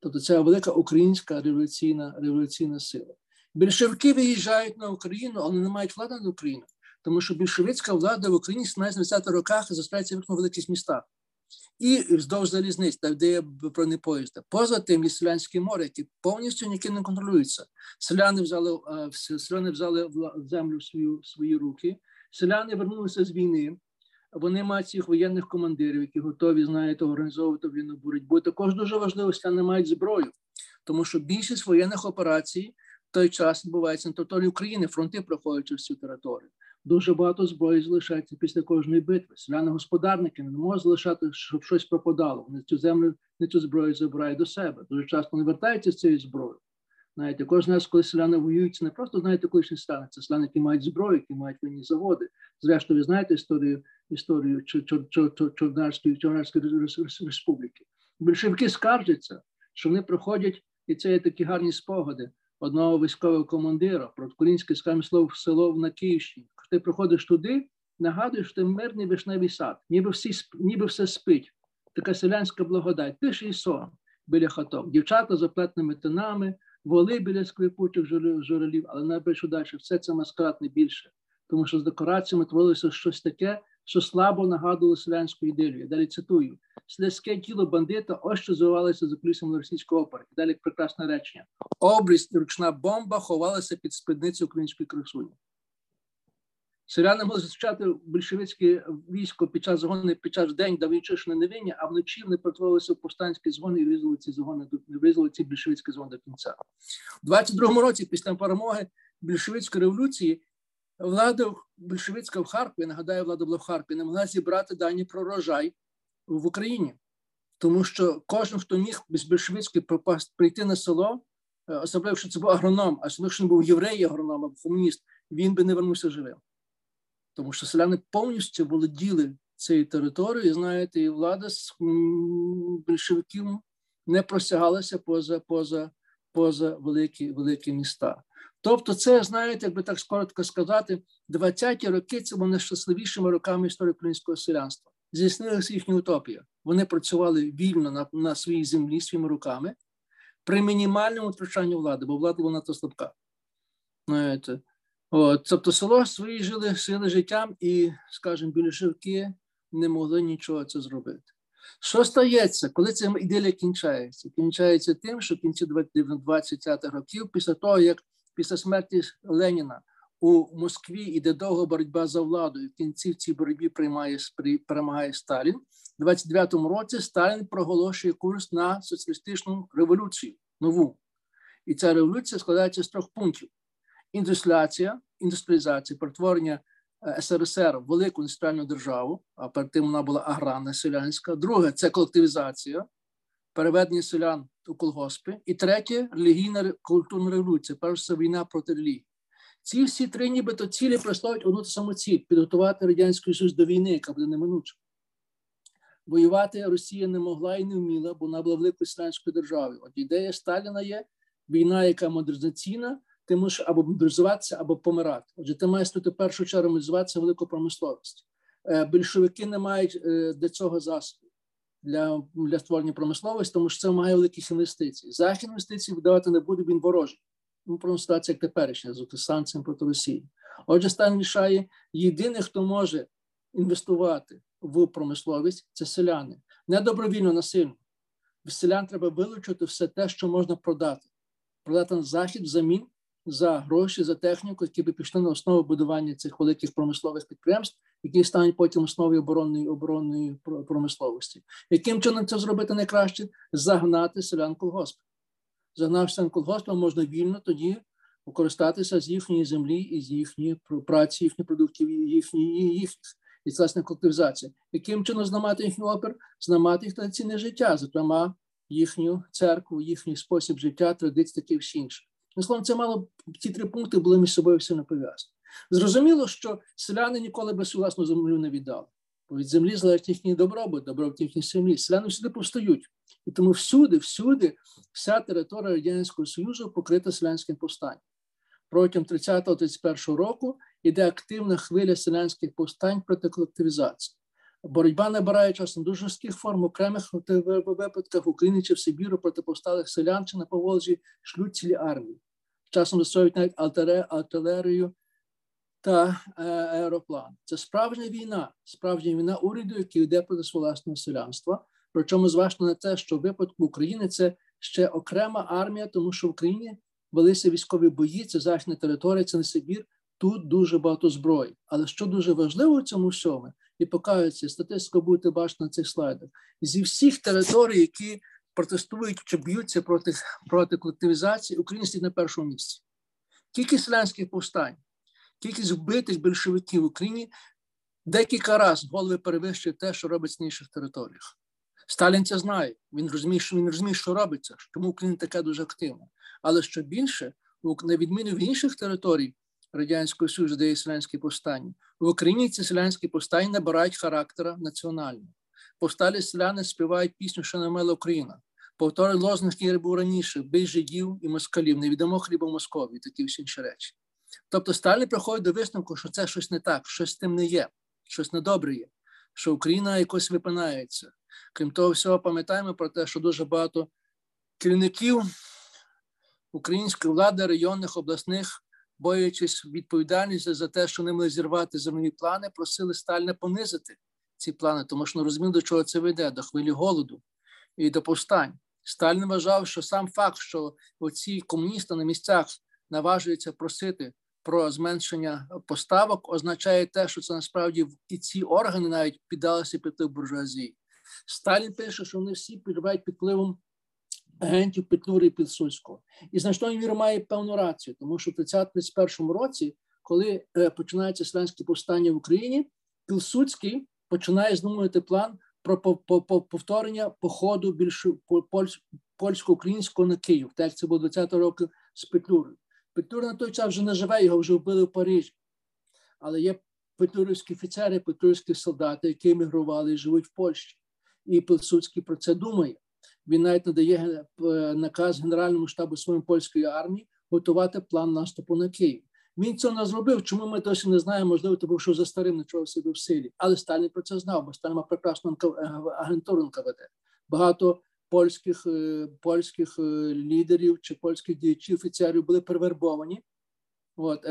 Тобто це велика українська революційна революційна сила. Більшовики виїжджають на Україну, але не мають влади над Україною тому що більшовицька влада в Україні в 17-20 роках застрається в великих містах. І вздовж залізниць, там, де є бронні поїзди. Поза тим є селянське море, яке повністю ніким не контролюється. Селяни взяли селяни взяли землю в свою, в свої руки, селяни вернулися з війни. Вони мають цих воєнних командирів, які готові, знаєте, організовувати війну боротьбу. Також дуже важливо, селяни мають зброю, тому що більшість воєнних операцій в той час відбувається на території України, фронти проходять через цю територію. Дуже багато зброї залишається після кожної битви. Селяни-господарники не можуть залишати, щоб щось пропадало. Вони цю землю, не цю зброю забирають до себе. Дуже часто не вертаються з цією зброєю. Знаєте, кожен раз, коли селяни воюють, це не просто знаєте, колишні селяни, це селяни, які мають зброю, які мають винні заводи. Зрештою, ви знаєте історію історію Чорнарської Чорнарської республіки. Більшовики скаржаться, що вони проходять, і це є такі гарні спогади одного військового командира про українське слово село на Київщині. Ти приходиш туди, нагадуєш, що ти мирний вишневий сад, ніби всі ніби все спить. Така селянська благодать, тиший сон біля хаток, дівчата з оплетними тинами, воли біля скрипучих журелів, але найбільше далі все це маскарад не більше, тому що з декораціями творилося щось таке, що слабо нагадувало селянську ідилію. Я далі цитую: слизьке тіло бандита ось що зривалося за кулісами російської опери. Далі прекрасне речення: обріз і ручна бомба ховалася під спідницю української красуні. Селяни могли зустрічати большевицьке військо під час загони під час день, де війчишне невиння, а вночі вони перетворилися в повстанські згони і визвали ці загони визвали ці більшовицькі згони до кінця. У 22-му році, після перемоги більшовицької революції, влада більшовицька в Харкові, нагадаю, влада була в Харкові, не могла зібрати дані про рожай в Україні, тому що кожен, хто міг без більшовицької прийти на село, е, особливо, що це був агроном, а особливо, що він був єврей, агроном або комуніст, він би не вернувся живим тому що селяни повністю володіли цією територією, знаєте, і влада з більшовиків не просягалася поза поза, поза великі великі міста. Тобто, це, знаєте, якби так коротко сказати, 20-ті роки це були найщасливішими роками історії українського селянства. Здійснилася їхня утопія. Вони працювали вільно на на своїй землі своїми руками при мінімальному втручанні влади, бо влада була надто слабка. Знаєте, От, Тобто село свої жили сили життям і, скажімо, більшовики не могли нічого це зробити. Що стається, коли ця ідея кінчається? Кінчається тим, що в кінці 20-х років, після того, як після смерті Леніна у Москві йде довга боротьба за владу, і в кінці в цій боротьбі приймає, перемагає Сталін. У 29-му році Сталін проголошує курс на соціалістичну революцію нову. І ця революція складається з трьох пунктів індустріація, індустріалізація, перетворення е, СРСР в велику індустріальну державу, а перед тим вона була аграрна селянська. Друге це колективізація, переведення селян у колгоспи. І третє релігійна культурна революція, перш за війна проти релігії. Ці всі три нібито цілі представляють одну ту саму ціль підготувати Радянський Союз до війни, яка буде неминуча. Воювати Росія не могла і не вміла, бо вона була великою селянською державою. От ідея Сталіна є війна, яка модернізаційна, ти мусиш або мобілізуватися, або помирати. Отже, ти маєш тут в першу чергу мобілізуватися велику промисловість. Е, більшовики не мають е, для цього засобів для для створення промисловості, тому що це вимагає великих інвестицій. Захід інвестицій видавати не буде, він ворожий. Ну, про ситуація як теперішня з санкціями проти Росії. Отже, стан рішає єдиний, хто може інвестувати в промисловість, це селяни. Не добровільно насильно. В селян треба вилучити все те, що можна продати, продати на захід взамін за гроші, за техніку, які би пішли на основу будування цих великих промислових підприємств, які стануть потім основою оборонної оборонної промисловості. Яким чином це зробити найкраще? Загнати селян колгосп. Загнавши селян колгоспом, можна вільно тоді використатися з їхньої землі і з їхньої праці, їхніх продуктів, їхніх. І це власне колективізація. Яким чином зламати їхній опір? Зламати їх традиційне життя, зокрема їхню церкву, їхній спосіб життя, традиції, таке всі інше. Ну, словом, це мало ці три пункти були між собою сильно пов'язані. Зрозуміло, що селяни ніколи свою власну землю не віддали. Бо від землі залежить їхній добробут, добробут їхній землі. Селяни всюди повстають. І тому всюди, всюди, вся територія Радянського Союзу покрита селянським повстанням. Протягом 30-31 року йде активна хвиля селянських повстань проти колективізації. Боротьба набирає часом дуже жорстких форм окремих випадках України чи в Сибіру проти повсталих селян чи на Поволжі шлють цілі армії. Часом застосовують навіть артилерію та е, аероплан. Це справжня війна, справжня війна уряду, який йде проти власного селянства. Причому зважно на те, що в випадку України це ще окрема армія, тому що в Україні велися військові бої, це західна територія, це не Сибір. Тут дуже багато зброї. Але що дуже важливо в цьому всьому, і покаються, статистику будете бачити на цих слайдах. Зі всіх територій, які протестують чи б'ються проти проти колективізації, Україна стоїть на першому місці. Тільки селянських повстань, кількість вбитих більшовиків в Україні декілька разів голови перевищує те, що робиться на інших територіях. Сталін це знає. Він розуміє, що він розуміє, що робиться, чому Україна така дуже активна. Але що більше, на відміну від інших територій Радянського Союзу, де є селянські повстання, в Україні ці селянські повстання набирають характера національного. Повсталі селяни співають пісню, що намила Україна. Повтори лозунг, який був раніше, бий жидів і москалів, невідомо хліба Москові, такі всі інші речі. Тобто Сталін приходить до висновку, що це щось не так, щось з тим не є, щось недобре є, що Україна якось випинається. Крім того, всього, пам'ятаємо про те, що дуже багато керівників української влади, районних, обласних, боячись відповідальність за те, що не могли зірвати земні плани, просили Сталіна понизити ці плани, тому що не розумів, до чого це веде, до хвилі голоду і до повстань. Сталін вважав, що сам факт, що оці комуністи на місцях наважуються просити про зменшення поставок, означає те, що це насправді і ці органи навіть піддалися під буржуазії. Сталін пише, що вони всі підбувають під впливом агентів Петлюри і Пілсудського. І значною мірою має певну рацію, тому що в 1931 році, коли е, починається селянське повстання в Україні, Пілсудський починає знумувати план про повторення походу більше польсько-українського на Київ, так це було 20 років з Петлюрою. Петлюра на той час вже не живе, його вже вбили в Парижі. Але є петлюрівські офіцери, петлюрівські солдати, які емігрували і живуть в Польщі. І Пилсудський про це думає. Він навіть надає е, наказ Генеральному штабу своєї польської армії готувати план наступу на Київ. Він це не зробив. Чому ми досі не знаємо? Можливо, тому що за старим нічого собі в силі. Але Сталін про це знав, бо Сталін мав прекрасну е, агентуру НКВД. Багато польських е, польських лідерів чи польських діячів офіцерів були перевербовані от,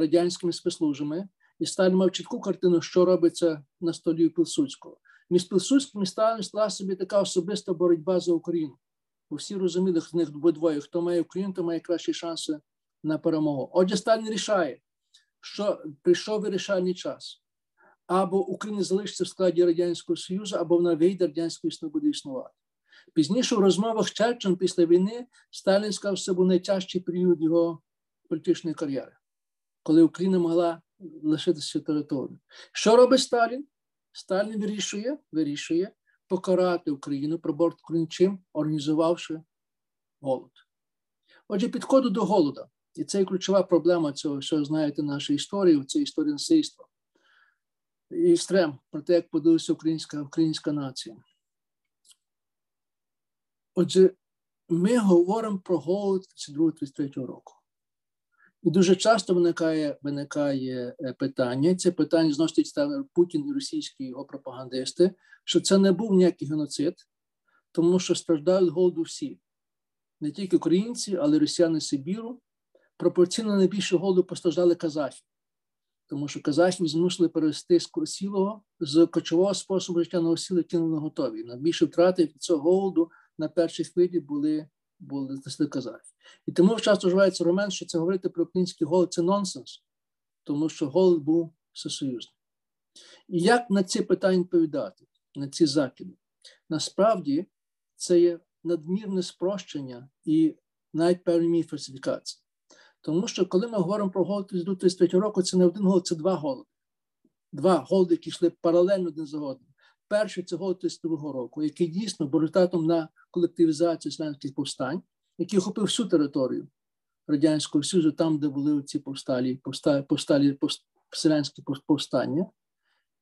радянськими спецслужбами. І Сталін мав чітку картину, що робиться на столі Пілсудського між Пилсудським і Сталіним стала собі така особиста боротьба за Україну. Бо всі розуміли, в них обидвоє, хто має Україну, то має кращі шанси на перемогу. Отже, Сталін рішає, що прийшов вирішальний час. Або Україна залишиться в складі Радянського Союзу, або вона вийде радянської не буде існувати. Пізніше в розмовах Черчен після війни Сталін сказав, що це був найтяжчий період його політичної кар'єри, коли Україна могла лишитися територією. Що робить Сталін? Сталін вирішує вирішує покарати Україну, Україну чим, організувавши голод. Отже, підходу до голода. І це ключова проблема цього, що знаєте, нашої історії, це історія насильства. І стрем про те, як подивилася українська українська нація. Отже, ми говоримо про голод 32-33 року. І дуже часто виникає виникає е, питання. Це питання зносить ставили Путін і російські його пропагандисти, що це не був ніякий геноцид, тому що страждають голоду всі, не тільки українці, але й росіяни Сибіру. Пропорційно найбільше голоду постраждали казахи, тому що казахів змусили перевести з сілого з кочового способу життя на осіле кинули готові. Найбільше втрати від цього голоду на першій хвилі були були знайшли казахи. І тому часто вживається аргумент, що це говорити про український голод це нонсенс, тому що голод був всесоюзний. І як на ці питання відповідати, на ці закиди? Насправді це є надмірне спрощення і навіть певні фальсифікації. Тому що коли ми говоримо про голод до 33 року, це не один голод, це два голоди. Два голоди, які йшли паралельно один за одним. Перший голод 32 року, який дійсно був результатом на колективізацію селянських повстань, який охопив всю територію Радянського Союзу, там, де були ці повсталі, повсталі, повсталі селянські повстання.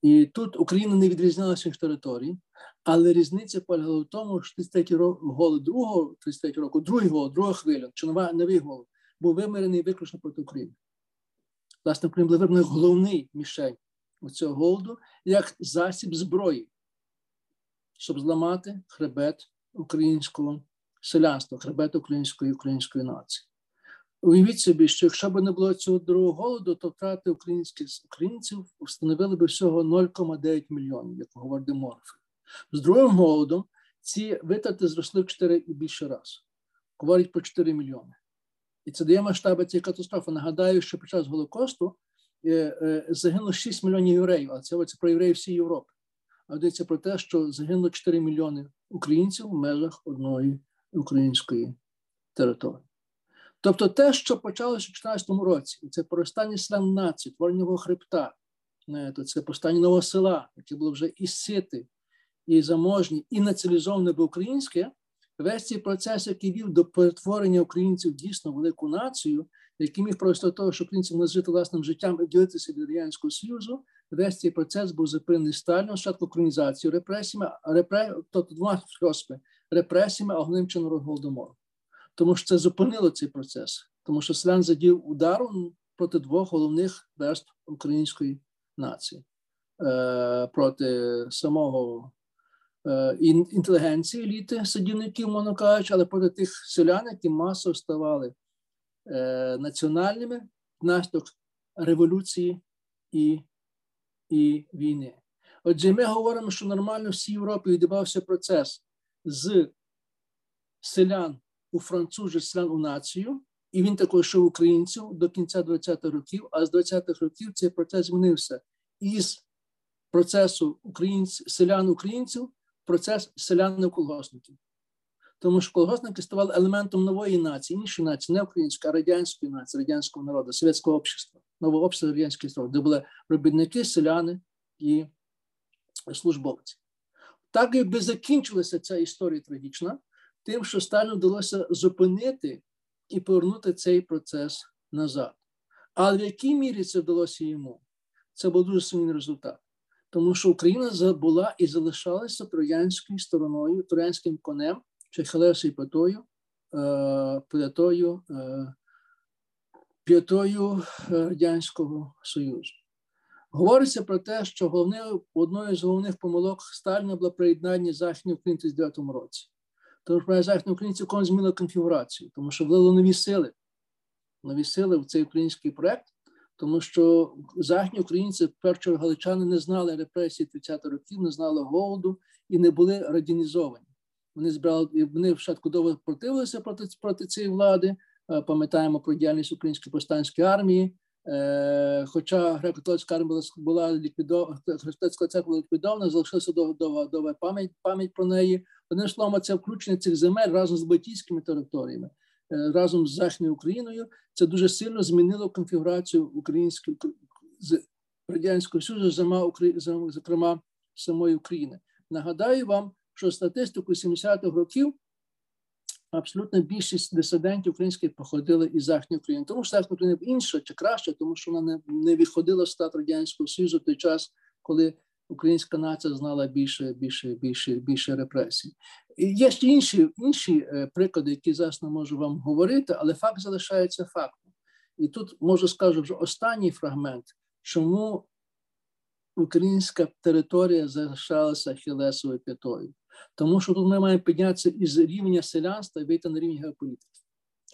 І тут Україна не відрізнялася від територій, але різниця полягала в тому, що 33 рок, голод другого 33 року, другий голод, друга хвиля, чи нова новий голод, був вимирений виключно проти України. Власне, Україна була вибрана головний мішень цього голоду як засіб зброї, щоб зламати хребет українського селянства, хребет української української нації. Уявіть собі, що якщо б не було цього другого голоду, то втрати українських українців встановили б всього 0,9 мільйонів, як говорить Деморф. З другим голодом ці витрати зросли в 4 і більше раз. Говорять про 4 мільйони. І це дає масштаби цієї катастрофи. Нагадаю, що під час Голокосту е, е, загинуло 6 мільйонів євреїв, а це про євреїв всієї Європи. А йдеться про те, що загинуло 4 мільйони українців в межах одної української території. Тобто те, що почалося у 2014 році, це поростання селян нації, творення нового хребта, це повстання нового села, яке було вже і сити, і заможні, і націоналізоване би українське, весь цей процес, який вів до перетворення українців дійсно велику націю, який міг просто того, що українці могли жити власним життям і ділитися від Радянського Союзу, весь цей процес був зупинений Сталіном, спочатку українізацією, репресіями, репре, тобто двома способами, репресіями, а головним чином голодомору. Тому що це зупинило цей процес, тому що селян задів удару проти двох головних верств української нації, е, проти самого е, інтелігенції, еліти, садівників, мовно кажучи, але проти тих селян, які масово ставали е, національними внаслідок революції і і війни. Отже, ми говоримо, що нормально в всій Європі відбувався процес з селян у французів, селян у націю, і він також йшов українців до кінця 20-х років, а з 20-х років цей процес змінився із процесу українців, селян-українців в процес селян-колгоспників. Тому що колгоспники ставали елементом нової нації, іншої нації, не української, а радянської нації, радянського народу, совєтського общества, нового общества радянської де були робітники, селяни і службовці. Так якби закінчилася ця історія трагічна, тим, що Сталіну вдалося зупинити і повернути цей процес назад. Але в якій мірі це вдалося йому? Це був дуже сильний результат. Тому що Україна була і залишалася троянською стороною, троянським конем, чи Хелесою п'ятою, е, п'ятою, е, Радянського Союзу. Говориться про те, що головне, одною з головних помилок Сталіна було приєднання Західної України в 2009 році. Тому що Західна Україна цілком змінила конфігурацію, тому що влили нові сили, нові сили в цей український проект, тому що західні українці, перші галичани, не знали репресій 30 років, не знали голоду і не були радянізовані. Вони збирали вони спочатку довго противилися проти проти цієї влади. Е, пам'ятаємо про діяльність української повстанської армії. Е, хоча греко-католицька армія була ліквідована, християнська церква ліквідована, залишилася довга пам'ять пам'ять про неї. Одним словом, це включення цих земель разом з Балтійськими територіями, е, разом з Західною Україною. Це дуже сильно змінило конфігурацію української радянського союзу, зокрема самої України. Нагадаю вам, що статистику 70-х років абсолютно більшість дисидентів українських походили із Західної України. Тому що Західна Україна інша чи краще, тому що вона не не відходила з стат радянського союзу в той час, коли українська нація знала більше, більше, більше, більше репресій. І Є ще інші інші е, приклади, які зараз не можу вам говорити, але факт залишається фактом. І тут можу скажу вже останній фрагмент, чому українська територія залишалася хілесовою п'ятою. Тому що тут ми маємо піднятися із рівня селянства і вийти на рівень геополітики.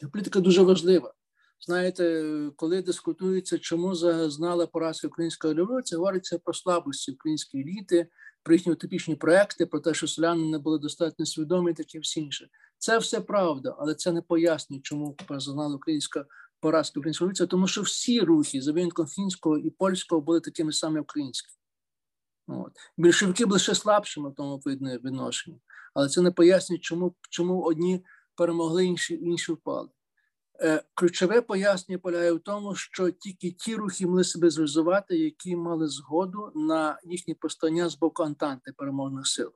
Геополітика дуже важлива. Знаєте, коли дискутується, чому зазнала поразка української революції, говориться про слабості української еліти, про їхні утопічні проекти, про те, що селяни не були достатньо свідомі, і таке все інше. Це все правда, але це не пояснює, чому зазнала українська поразка української революції, тому що всі рухи за винком фінського і польського були такими самими українськими. От. Більшовики були ще слабшими в тому відношенні, але це не пояснює, чому чому одні перемогли, інші інші впали. Е, Ключове пояснення полягає в тому, що тільки ті рухи могли себе зреалізувати, які мали згоду на їхні постання з боку Антанти переможних сил.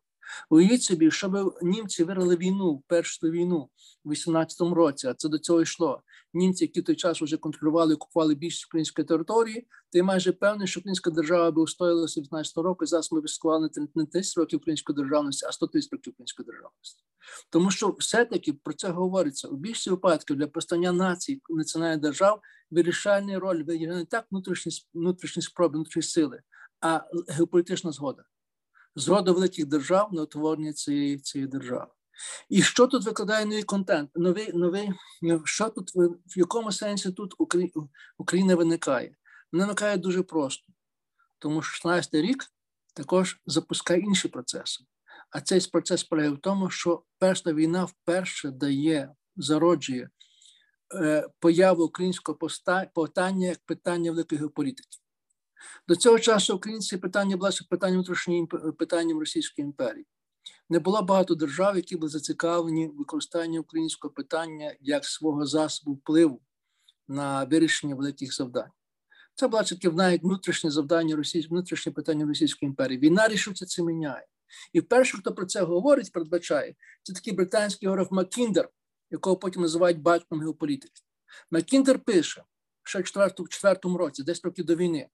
Уявіть собі, щоб німці виграли війну, першу війну у 18-му році, а це до цього йшло. Німці, які в той час вже контролювали купували більшість української території, ти майже певний, що українська держава би устоїлася 18 року, і зараз ми б не 30 років української державності, а 100 тисяч років української державності. Тому що все-таки про це говориться у більшості випадків для постання націй національних держав вирішальна роль виграє не так внутрішні внутрішні спроби, внутрішні сили, а геополітична згода згода великих держав на утворення цієї цієї держави. І що тут викладає новий контент? Новий, новий, що тут в якому сенсі тут Україна виникає? Вона виникає дуже просто, тому що 16-й рік також запускає інші процеси. А цей процес полягає в тому, що перша війна вперше дає, зароджує е, появу українського повстання як питання великої геополітики. До цього часу українське питання було питанням внутрішньої питанням Російської імперії. Не було багато держав, які були зацікавлені в використанні українського питання як свого засобу впливу на вирішення великих завдань. Це було таке навіть внутрішнє завдання російської, внутрішнє питання Російської імперії. Війна рішуче це міняє. І перший, хто про це говорить, передбачає, це такий британський географ Маккіндер, якого потім називають батьком геополітики. Маккіндер пише, ще в 4 році, десь років до війни,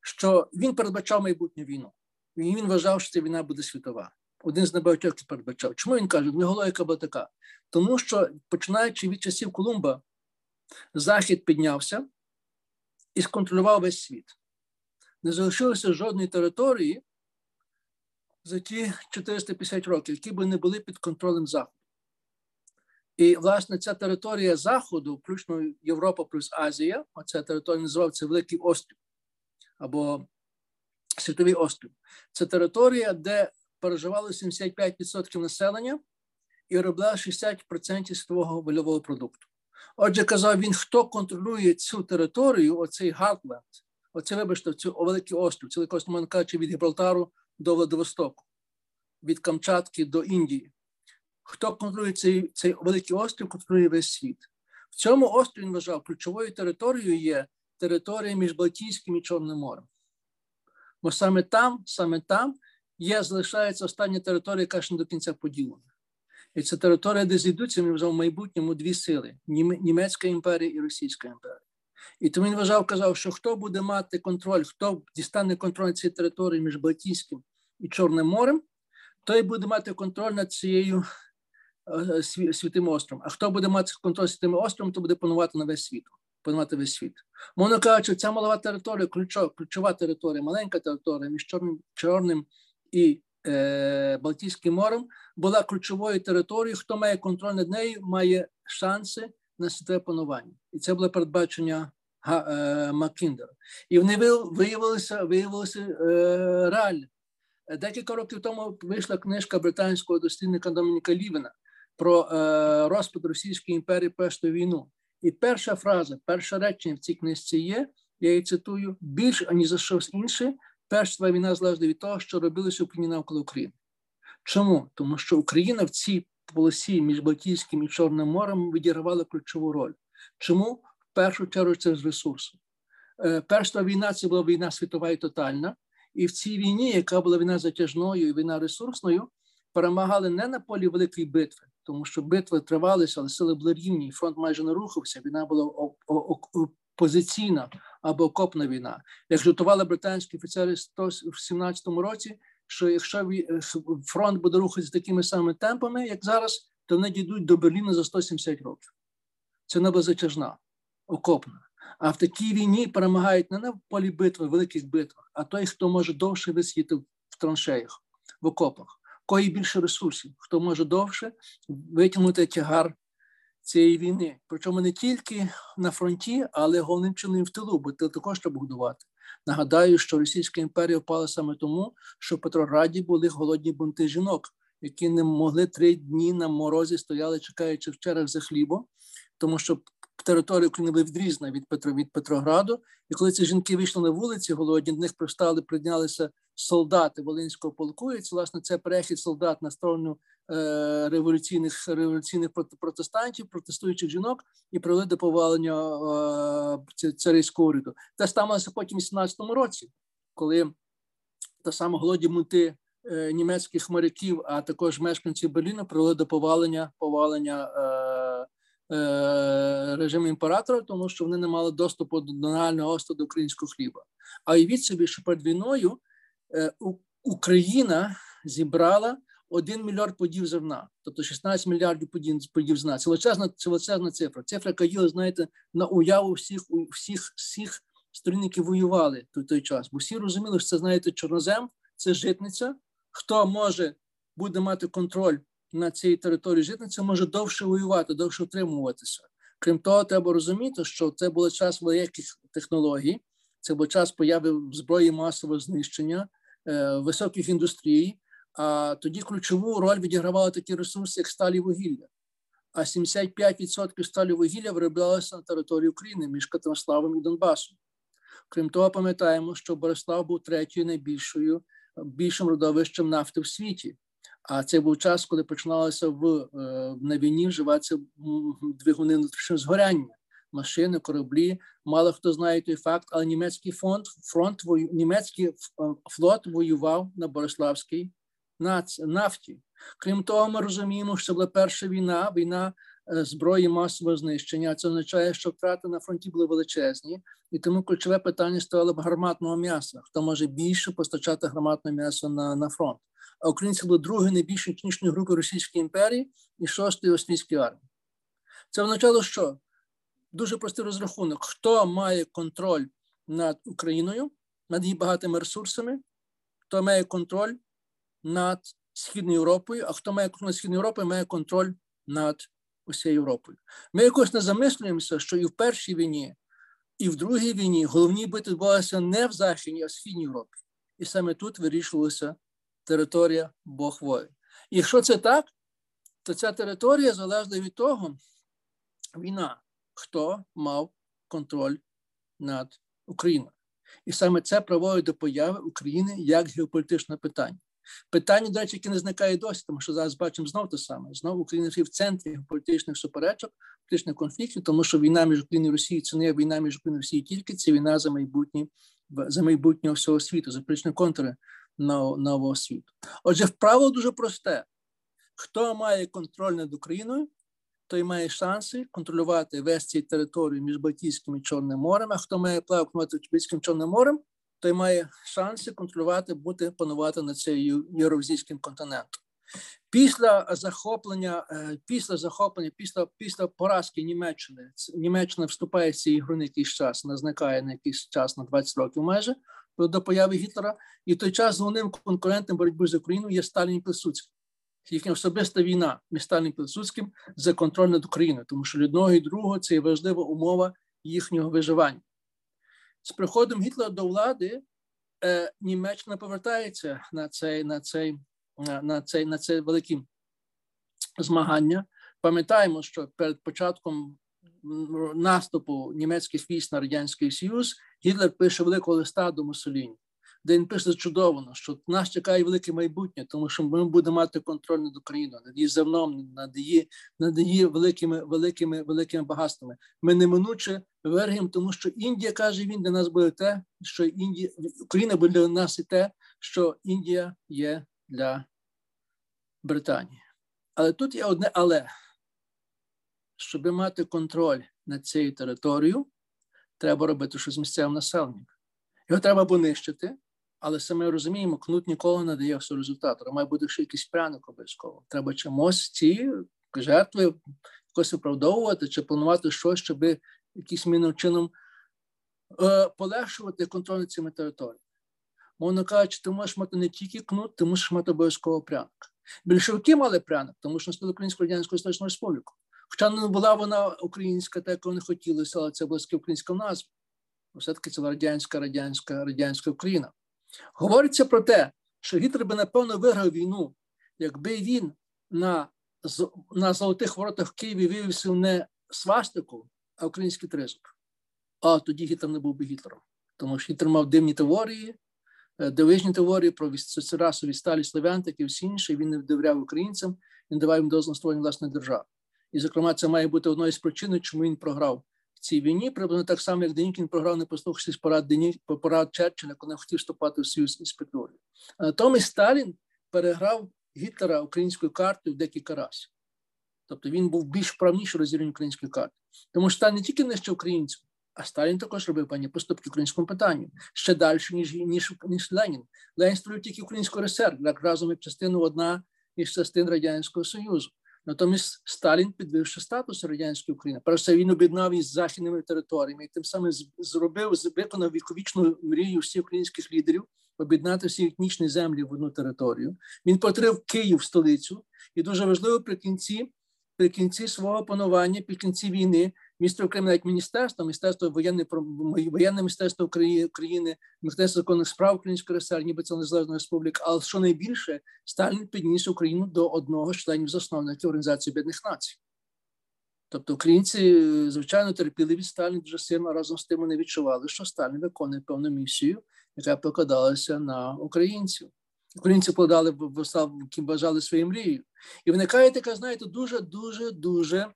що він передбачав майбутню війну. І він вважав, що ця війна буде світова. Один з небагатьох який передбачав. Чому він каже? Нього логіка була така. Тому що, починаючи від часів Колумба, Захід піднявся і сконтролював весь світ. Не залишилося жодної території за ті 450 років, які би не були під контролем Заходу. І, власне, ця територія Заходу, включно Європа плюс Азія, оця територія називається Великий Острів або Світовий Острів. Це територія, де переживало 75% населення і робила 60% світового вольового продукту. Отже, казав він, хто контролює цю територію, оцей Гартленд, оце, вибачте, цю Великий острів, цілий можна кажучи, від Гібралтару до Владивостоку, від Камчатки до Індії. Хто контролює цей цей великий острів, контролює весь світ. В цьому острові він вважав, ключовою територією є територія між Балтійським і Чорним морем. Бо саме там, саме там є, залишається остання територія, яка ще не до кінця поділена. І це територія, де зійдуться в майбутньому дві сили: Німецька імперія і Російська імперія. І тому він вважав, казав, що хто буде мати контроль, хто дістане контроль над цією територією між Балтійським і Чорним морем, той буде мати контроль над цією е, святим островом. А хто буде мати контроль над святим островом, то буде панувати на весь світ. Панувати весь світ. Мовно кажучи, ця малова територія, ключова, ключова територія, маленька територія між Чорним Чорним і е, Балтійським морем була ключовою територією. Хто має контроль над нею, має шанси на світове панування. І це було передбачення е, Маккіндера. І вони виявилися виявилися е, реальними. Декілька років тому вийшла книжка британського дослідника Домініка Лівена про е, розпад Російської імперії першу війну. І перша фраза, перше речення в цій книжці є. Я її цитую більш аніж за щось інше, Перша війна залежить від того, що робилося в Україні навколо України. Чому? Тому що Україна в цій полосі між Балтійським і Чорним морем відігравала ключову роль. Чому? В першу чергу через ресурси. Е, перша війна це була війна світова і тотальна. І в цій війні, яка була війна затяжною і війна ресурсною, перемагали не на полі великої битви, тому що битви тривалися, але сили були рівні, фронт майже не рухався. Війна була позиційна або окопна війна. Як жартували британські офіцери в 17-му році, що якщо фронт буде рухатися такими самими темпами, як зараз, то вони дійдуть до Берліна за 170 років. Це не затяжна, окопна. А в такій війні перемагають не на полі битви, великих битвах, а той, хто може довше висіти в траншеях, в окопах, кої більше ресурсів, хто може довше витягнути тягар цієї війни. Причому не тільки на фронті, але головним чином і в тилу, бо тил також треба будувати. Нагадаю, що Російська імперія впала саме тому, що в Петрограді були голодні бунти жінок, які не могли три дні на морозі стояли, чекаючи в чергах за хлібом, тому що територія України була відрізана від Петро від Петрограду. І коли ці жінки вийшли на вулиці, голодні до них пристали, прийнялися солдати Волинського полку. І власне це перехід солдат на сторону Е, революційних революційних протестантів, протестуючих жінок і привели до повалення е, царського уряду. Це сталося потім в 18-му році, коли та сама голоді мунти е, німецьких моряків, а також мешканців Берліна привели до повалення повалення режиму імператора, тому що вони не мали доступу до нагального осту до українського хліба. А уявіть собі, що перед війною Україна зібрала 1 мільярд подів зерна, тобто 16 мільярдів подів, зерна. Це величезна, це величезна цифра. Цифра яка знаєте, на уяву всіх всіх, всіх сторін, які воювали в той час. Бо всі розуміли, що це знаєте, чорнозем, це житниця. Хто може буде мати контроль на цій території житниця, може довше воювати, довше утримуватися. Крім того, треба розуміти, що це був час великих технологій, це був час появи зброї масового знищення, е, високих індустрій. А тоді ключову роль відігравали такі ресурси, як сталі вугілля. А 75% сталі вугілля вироблялося на території України між Катернославом і Донбасом. Крім того, пам'ятаємо, що Борислав був третьою найбільшою більшим родовищем нафти в світі. А це був час, коли починалося в, е, на війні вживатися двигуни внутрішнього згоряння, машини, кораблі. Мало хто знає той факт, але німецький фонд, фронт німецький е, флот воював на Бориславській нафті. Крім того, ми розуміємо, що це була перша війна, війна е, зброї масового знищення. Це означає, що втрати на фронті були величезні, і тому ключове питання стояло б гарматного м'яса. Хто може більше постачати гарматне м'ясо на на фронт? А українці були другою найбільшою етнічною групою Російської імперії і шостої Острійської армії. Це означало, що дуже простий розрахунок: хто має контроль над Україною, над її багатими ресурсами, хто має контроль над Східною Європою, а хто має контроль над Східною Європою, має контроль над усією Європою. Ми якось не замислюємося, що і в першій війні, і в другій війні головні бити відбувалися не в Західній, а в Східній Європі. І саме тут вирішувалася територія Бог воїн. І якщо це так, то ця територія залежна від того, війна, хто мав контроль над Україною. І саме це приводить до появи України як геополітичне питання. Питання, до речі, яке не зникає досі, тому що зараз бачимо знову те саме. Знову Україна в центрі політичних суперечок, політичних конфліктів, тому що війна між Україною і Росією це не війна між Україною і Росією тільки, це війна за майбутнє за майбутнього всього світу, за політичні контури нового світу. Отже, вправо дуже просте: хто має контроль над Україною, той має шанси контролювати весь цей територію між Балтійським і Чорним морем, а хто має право над Балтійським Чорним морем, той має шанси контролювати, бути панувати над цією євразійським континентом. Після захоплення, е, після захоплення, після після поразки Німеччини Німеччина вступає з цієї гри на якийсь час, не зникає на якийсь час на 20 років майже до появи Гітлера. І в той час головним конкурентом боротьби з Україною є Сталін і. Їхня особиста війна між Сталіним і Пилсудським за контроль над Україною, тому що одного і другого це є важлива умова їхнього виживання. З приходом Гітлера до влади е, Німеччина повертається на цей на цей, на цей, на це великі змагання. Пам'ятаємо, що перед початком наступу німецьких військ на радянський союз Гітлер пише великого листа до Муссоліні де він пише зачудовано, що нас чекає велике майбутнє, тому що ми будемо мати контроль над Україною, над її зерном, над її над її великими великими великими багатствами. Ми неминуче вергємо, тому що Індія каже він для нас буде те, що Індія Україна буде для нас і те, що Індія є для Британії. Але тут є одне але. Щоб мати контроль над цією територією, треба робити щось місцевим населенням. Його треба понищити, але саме розуміємо, кнут ніколи не дає всього результату. Має бути ще якийсь пряник обов'язково. Треба чимось ці жертви якось виправдовувати чи планувати щось, щоб якимось мінним чином е, полегшувати контроль над цими територіями. Мовно кажучи, ти можеш мати не тільки кнут, ти мусиш мати обов'язково пряник. Більшовики мали пряник, тому що настали Українську Радянську Історичну Республіку. Хоча не була вона українська, так як вони хотілося, але це була українська назва. Все-таки це радянська, радянська, радянська Україна. Говориться про те, що Гітлер би, напевно, виграв війну, якби він на на золотих воротах в Києві виявився не свастику, а український тризуб. А тоді Гітлер не був би Гітлером. Тому що Гітлер мав дивні теорії, е, дивижні теорії про расові сталі славян, і всі інші. Він не довіряв українцям, він давав їм дозвіл власної держави. І, зокрема, це має бути одною з причин, чому він програв в цій війні, приблизно так само, як Денікін програв, не послухавшись порад Дені, порад Черчилля, коли хотів вступати в союз із Петлюрою. Натомість Сталін переграв Гітлера українською картою в декілька разів. Тобто він був більш вправніший розірвання української карти. Тому що Сталін не тільки нищив українців, а Сталін також робив певні поступки українському питанню ще далі, ніж ніж, ніж Ленін. Ленін створив тільки українську РСР, як разом як частину одна із частин Радянського Союзу. Натомість Сталін підвивши статус радянської України, перше він об'єднав із західними територіями і тим самим зробив виконав віковічну мрію всіх українських лідерів об'єднати всі етнічні землі в одну територію. Він потрив Київ столицю, і дуже важливо при кінці, при кінці свого панування, при кінці війни місто окреме навіть міністерство, міністерство воєнне воєнне міністерство України, міністерство законних справ Української РСР, ніби це незалежна республіка. Але що найбільше Сталін підніс Україну до одного з членів засновників Організації Об'єднаних Націй. Тобто українці, звичайно, терпіли від Сталіна дуже сильно разом з тим вони відчували, що Сталін виконує певну місію, яка покладалася на українців. Українці які бажали своєю мрією. І виникає така, знаєте, дуже, дуже, дуже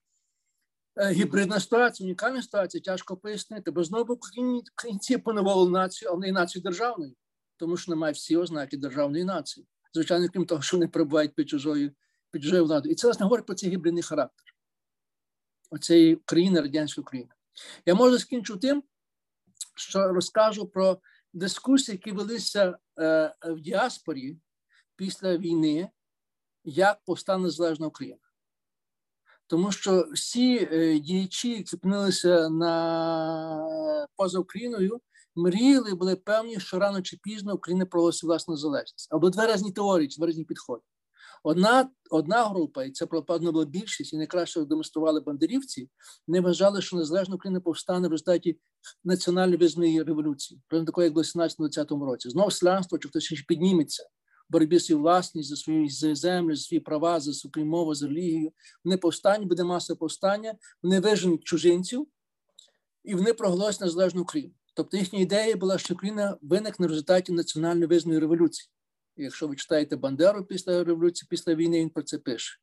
гібридна ситуація, унікальна ситуація, тяжко пояснити. Бо знову українці поневолили націю, а вони націю державною, тому що немає всі ознаки державної нації. Звичайно, крім того, що вони перебувають під чужою під чужою владою. І це власне говорить про цей гібридний характер оцеї країни, радянської України. Я можу скінчу тим, що розкажу про дискусії, які велися е, в діаспорі після війни, як повстане незалежна Україна. Тому що всі е, діячі, які опинилися на поза Україною, мріяли, були певні, що рано чи пізно Україна проголосить власну незалежність. Або два різні теорії, два різні підходи. Одна одна група, і це пропадно була більшість, і найкраще демонстрували бандерівці, не вважали, що незалежна Україна повстане в результаті національної визнаної революції, про такої, як в 17-20 році. Знову слянство, чи хтось ще підніметься боротьбі свою власність за свої за землю, за свої права, за свою мову, за релігію. Вони повстануть, буде маса повстання, вони виженуть чужинців і вони проголосять незалежну Україну. Тобто їхня ідея була, що Україна виникне в результаті національної визнаної революції. Якщо ви читаєте Бандеру після революції, після війни, він про це пише: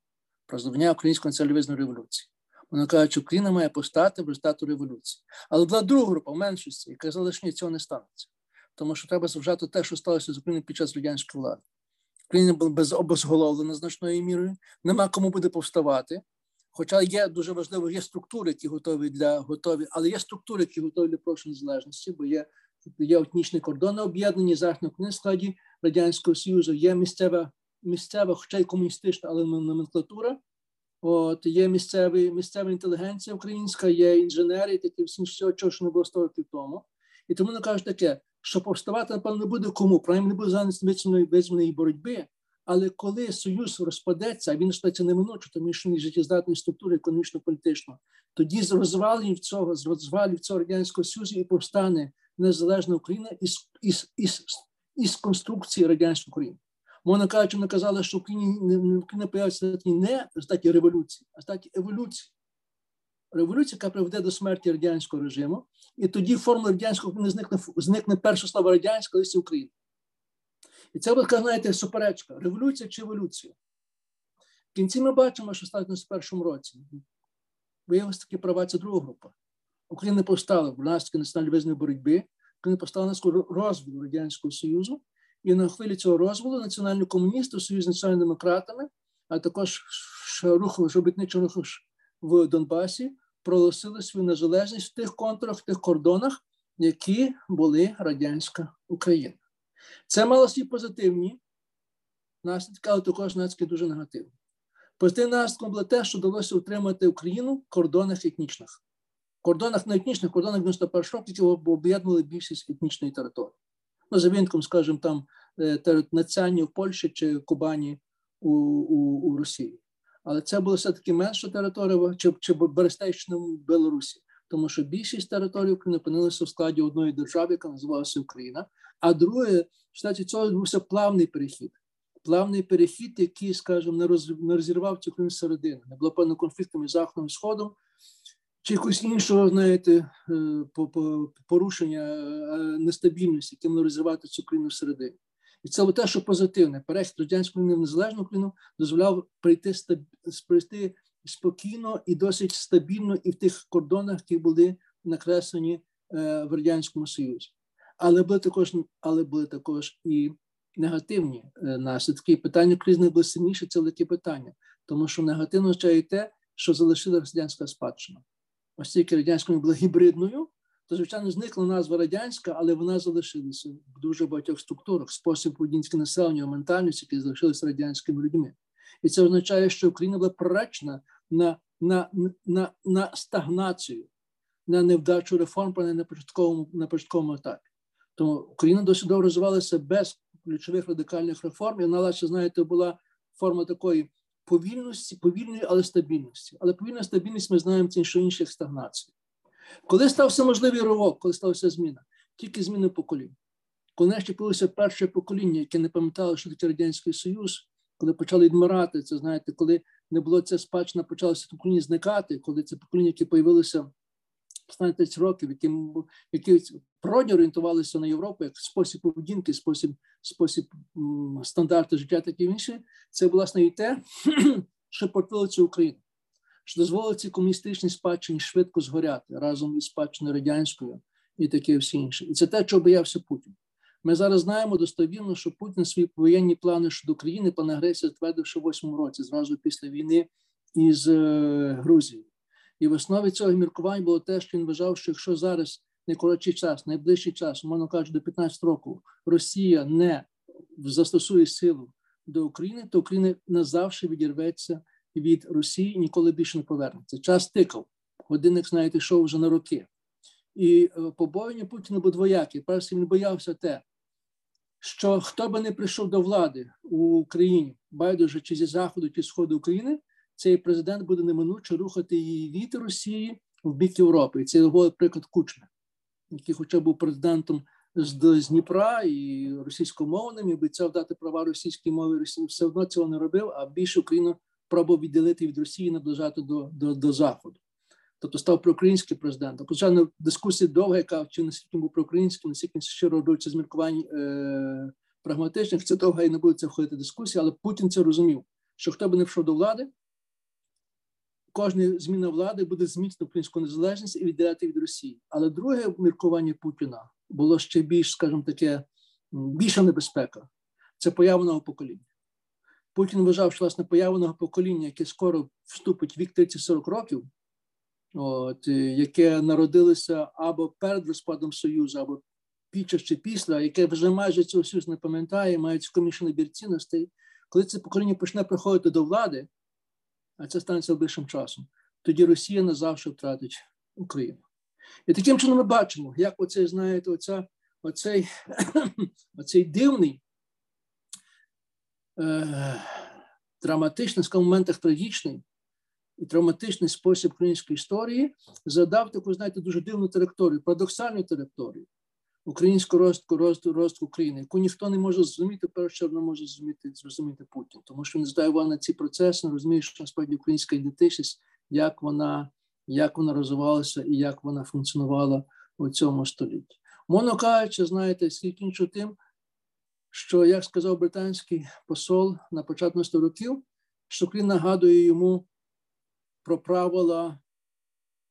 про звання української націоналізмної революції. Вона каже, що Україна має постати в результату революції. Але була друга група в меншості, яка казала, що ні, цього не станеться. Тому що треба зважати те, що сталося з Україною під час радянської влади. Україна була безобозголовлена значною мірою, нема кому буде повставати. Хоча є дуже важливо, є структури, які готові для готові, але є структури, які готові для прошу незалежності, бо є є етнічні кордони об'єднані західно складі радянського союзу. Є місцева місцева, хоча й комуністична, але номенклатура. От є місцеві місцева інтелігенція українська, є інженери, такі всі всього, чого що не було 100 років тому. І тому не кажуть таке, що повставати, напевно, не буде кому, принаймні не буде зайнятися визваної боротьби. Але коли союз розпадеться, а він розпадеться неминуче, тому що він життєздатної структури економічно-політично, тоді з розвалів цього, з розвалів цього радянського союзу і повстане незалежна Україна із із, із, із конструкції радянської України. Можна кажучи, вони казали, що в Україні не, не появиться не в статі революції, а статі еволюції. Революція, яка приведе до смерті радянського режиму, і тоді формула радянського України зникне зникне перше слово радянська листі України. І це буде, знаєте, суперечка: революція чи еволюція. В кінці ми бачимо, що в першому році. Виявилися такі права, це друга група. Україна повстала в наслідки національної визнаної боротьби, Україна постала на розвалу Радянського Союзу, і на хвилі цього розвалу національні комуністи, Союз з національними демократами, а також рух робітничого руху в Донбасі проголосили свою незалежність в тих контурах, в тих кордонах, які були радянська Україна. Це мало свої позитивні наслідки, але також наслідки дуже негативні. Позитивним наслідком було те, що вдалося утримати Україну в кордонах етнічних в кордонах на етнічних кордонах 91 року, які об'єднували більшість етнічної території. Ну, за винком, скажімо, там е, Нацяні в Польщі чи Кубані у, у, у Росії. Але це була все-таки менша територія, чи, чи Берестейщина Білорусі, тому що більшість територій України опинилися в складі одної держави, яка називалася Україна. А друге, в штаті цього відбувся плавний перехід. Плавний перехід, який, скажімо, не, роз, не розірвав цю країну середини, не було певно конфлікту між Заходом і Сходом, чи якось іншого, знаєте, е, порушення е, нестабільності, яким не розривати цю країну всередині. І це те, що позитивне. Перехід радянської незалежну країну дозволяв прийти прийти спокійно і досить стабільно і в тих кордонах, які були накреслені е, в радянському союзі. Але були також, але були також і негативні наслідки. Питання кризи були сильніше. Це велике питання, тому що негативно означає те, що залишилася радянська спадщина оскільки радянська була гібридною, то, звичайно, зникла назва радянська, але вона залишилася в дуже багатьох структурах, спосіб поведінки населення, ментальності, які залишилися радянськими людьми. І це означає, що Україна була проречена на на, на, на стагнацію, на невдачу реформ, але на початковому на початковому етапі. Тому Україна досить довго розвивалася без ключових радикальних реформ, і вона, знаєте, була форма такої повільності, повільної, але стабільності. Але повільна стабільність ми знаємо це що інших стагнацій. Коли стався можливий ривок, коли стався зміна, тільки зміни поколінь. Коли ще появилося перше покоління, яке не пам'ятало, що таке Радянський Союз, коли почали відмирати, це знаєте, коли не було це спадщина, почалося покоління зникати, коли це покоління, яке появилося останні 30 років, які які природньо орієнтувалися на Європу як спосіб поведінки, спосіб спосіб стандарти життя, такі інші, це власне і те, що портило цю Україну, що дозволило цій комуністичній спадщині швидко згоряти разом із спадщиною радянською і таке всі інше. І це те, чого боявся Путін. Ми зараз знаємо достовірно, що Путін свої воєнні плани щодо України план агресії затвердив ще в восьмому році, зразу після війни із е, Грузією. І в основі цього міркування було те, що він вважав, що якщо зараз не коротший час, найближчий час, умовно кажучи, до 15 років, Росія не застосує силу до України, то Україна назавжди відірветься від Росії ніколи більше не повернеться. Час тикав. Годинник, знаєте, йшов вже на роки. І е, побоєння Путіна було двоякі. Перше, він боявся те, що хто би не прийшов до влади у Україні, байдуже чи зі заходу, чи сходу України, цей президент буде неминуче рухати її від Росії в бік Європи. І це його приклад Кучми, який, хоча був президентом з Дніпра і російськомовним, і обіцяв дати права російській мові Росії, все одно цього не робив, а більше Україну пробував відділити від Росії наближати до, до, до Заходу. Тобто став проукраїнським президентом. Звичайно, дискусія довга, яка чи наскільки був проукраїнським, наскільки щиро робиться з міркувань е, прагматичних, це довга і не буде це входити дискусія, але Путін це розумів, що хто би не йшов до влади, кожна зміна влади буде зміцнити українську незалежність і відділяти від Росії. Але друге міркування Путіна було ще більш, скажімо таке, більша небезпека це поява нового покоління. Путін вважав, що власне поява нового покоління, яке скоро вступить в вік 30-40 років, от, яке народилося або перед розпадом Союзу, або під час чи після, яке вже майже цього союз не пам'ятає, мають скомішаний бір цінностей, коли це покоління почне приходити до влади, а це станеться ближчим часом, тоді Росія назавжди втратить Україну. І таким чином ми бачимо, як оцей, знаєте, оця, оцей, оцей дивний, е, драматичний, в моментах трагічний і травматичний спосіб української історії задав таку, знаєте, дуже дивну територію, парадоксальну територію українського росту, росту, росту України, яку ніхто не може зрозуміти, перше не може зрозуміти, зрозуміти Путін, тому що він здає увагу на ці процеси, не розуміє, що насправді українська ідентичність, як вона як вона розвивалася і як вона функціонувала у цьому столітті. Мовно кажучи, знаєте, скільки іншого тим, що, як сказав британський посол на початку 100 років, що Крім нагадує йому про правила,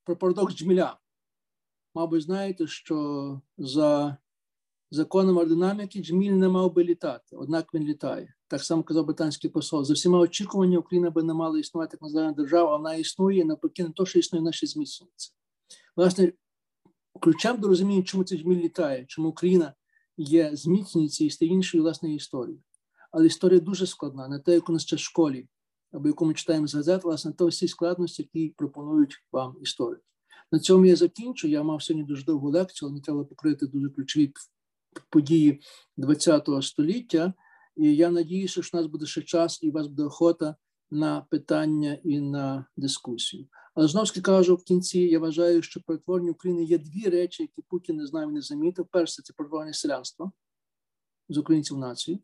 про парадокс Джміля. Мабуть, знаєте, що за законом аеродинаміки Джміль не мав би літати, однак він літає. Так само казав британський посол. За всіма очікуваннями Україна би не мала існувати як незалежна держава, вона існує, навпаки, не то, що існує, вона ще зміцнюється. Власне, ключем до розуміння, чому цей Джміль літає, чому Україна є зміцнюється і стає іншою власної історії. Але історія дуже складна, не те, як у нас ще в школі, або яку ми читаємо з газет, власне, то всі складності, які пропонують вам історики. На цьому я закінчу. Я мав сьогодні дуже довгу лекцію, але не треба покрити дуже ключові події ХХ століття. І я надіюся, що у нас буде ще час і у вас буде охота на питання і на дискусію. Але знову ж кажу, в кінці я вважаю, що перетворення України є дві речі, які Путін не знав, і не замітив. Перше це перетворення селянства з українців нації.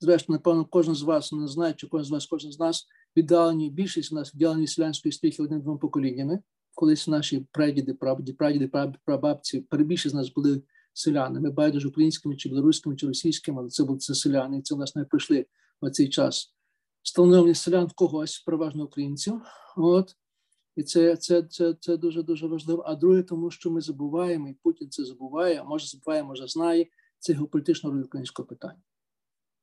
Зрештою, напевно, кожен з вас не знає, чи кожен з вас, кожен з нас віддалені, більшість у нас віддалені селянської стріхи одним двом поколіннями. Колись наші прадіди, прадіди, прадіди, прабабці, перебільшість з нас були селянами, байдуже українськими, чи білоруськими, чи російськими, але це були це селяни, і це в нас не в цей час. Встановлення селян в когось, переважно українців. От. І це це, це, це дуже дуже важливо. А друге, тому що ми забуваємо, і Путін це забуває, а може забуває, може знає, це геополітична роль українського питання.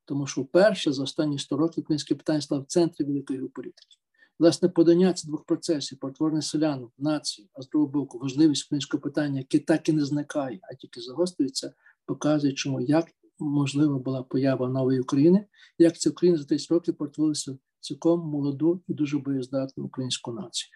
Тому що вперше за останні 100 років українське питання стало в центрі великої геополітики. Власне, подання цих двох процесів, потворення селян, нації, а з другого боку, важливість українського питання, яке так і не зникає, а тільки загострюється, показує, чому як можлива була поява нової України, як ця Україна за 30 років перетворилася цілком молоду і дуже боєздатну українську націю.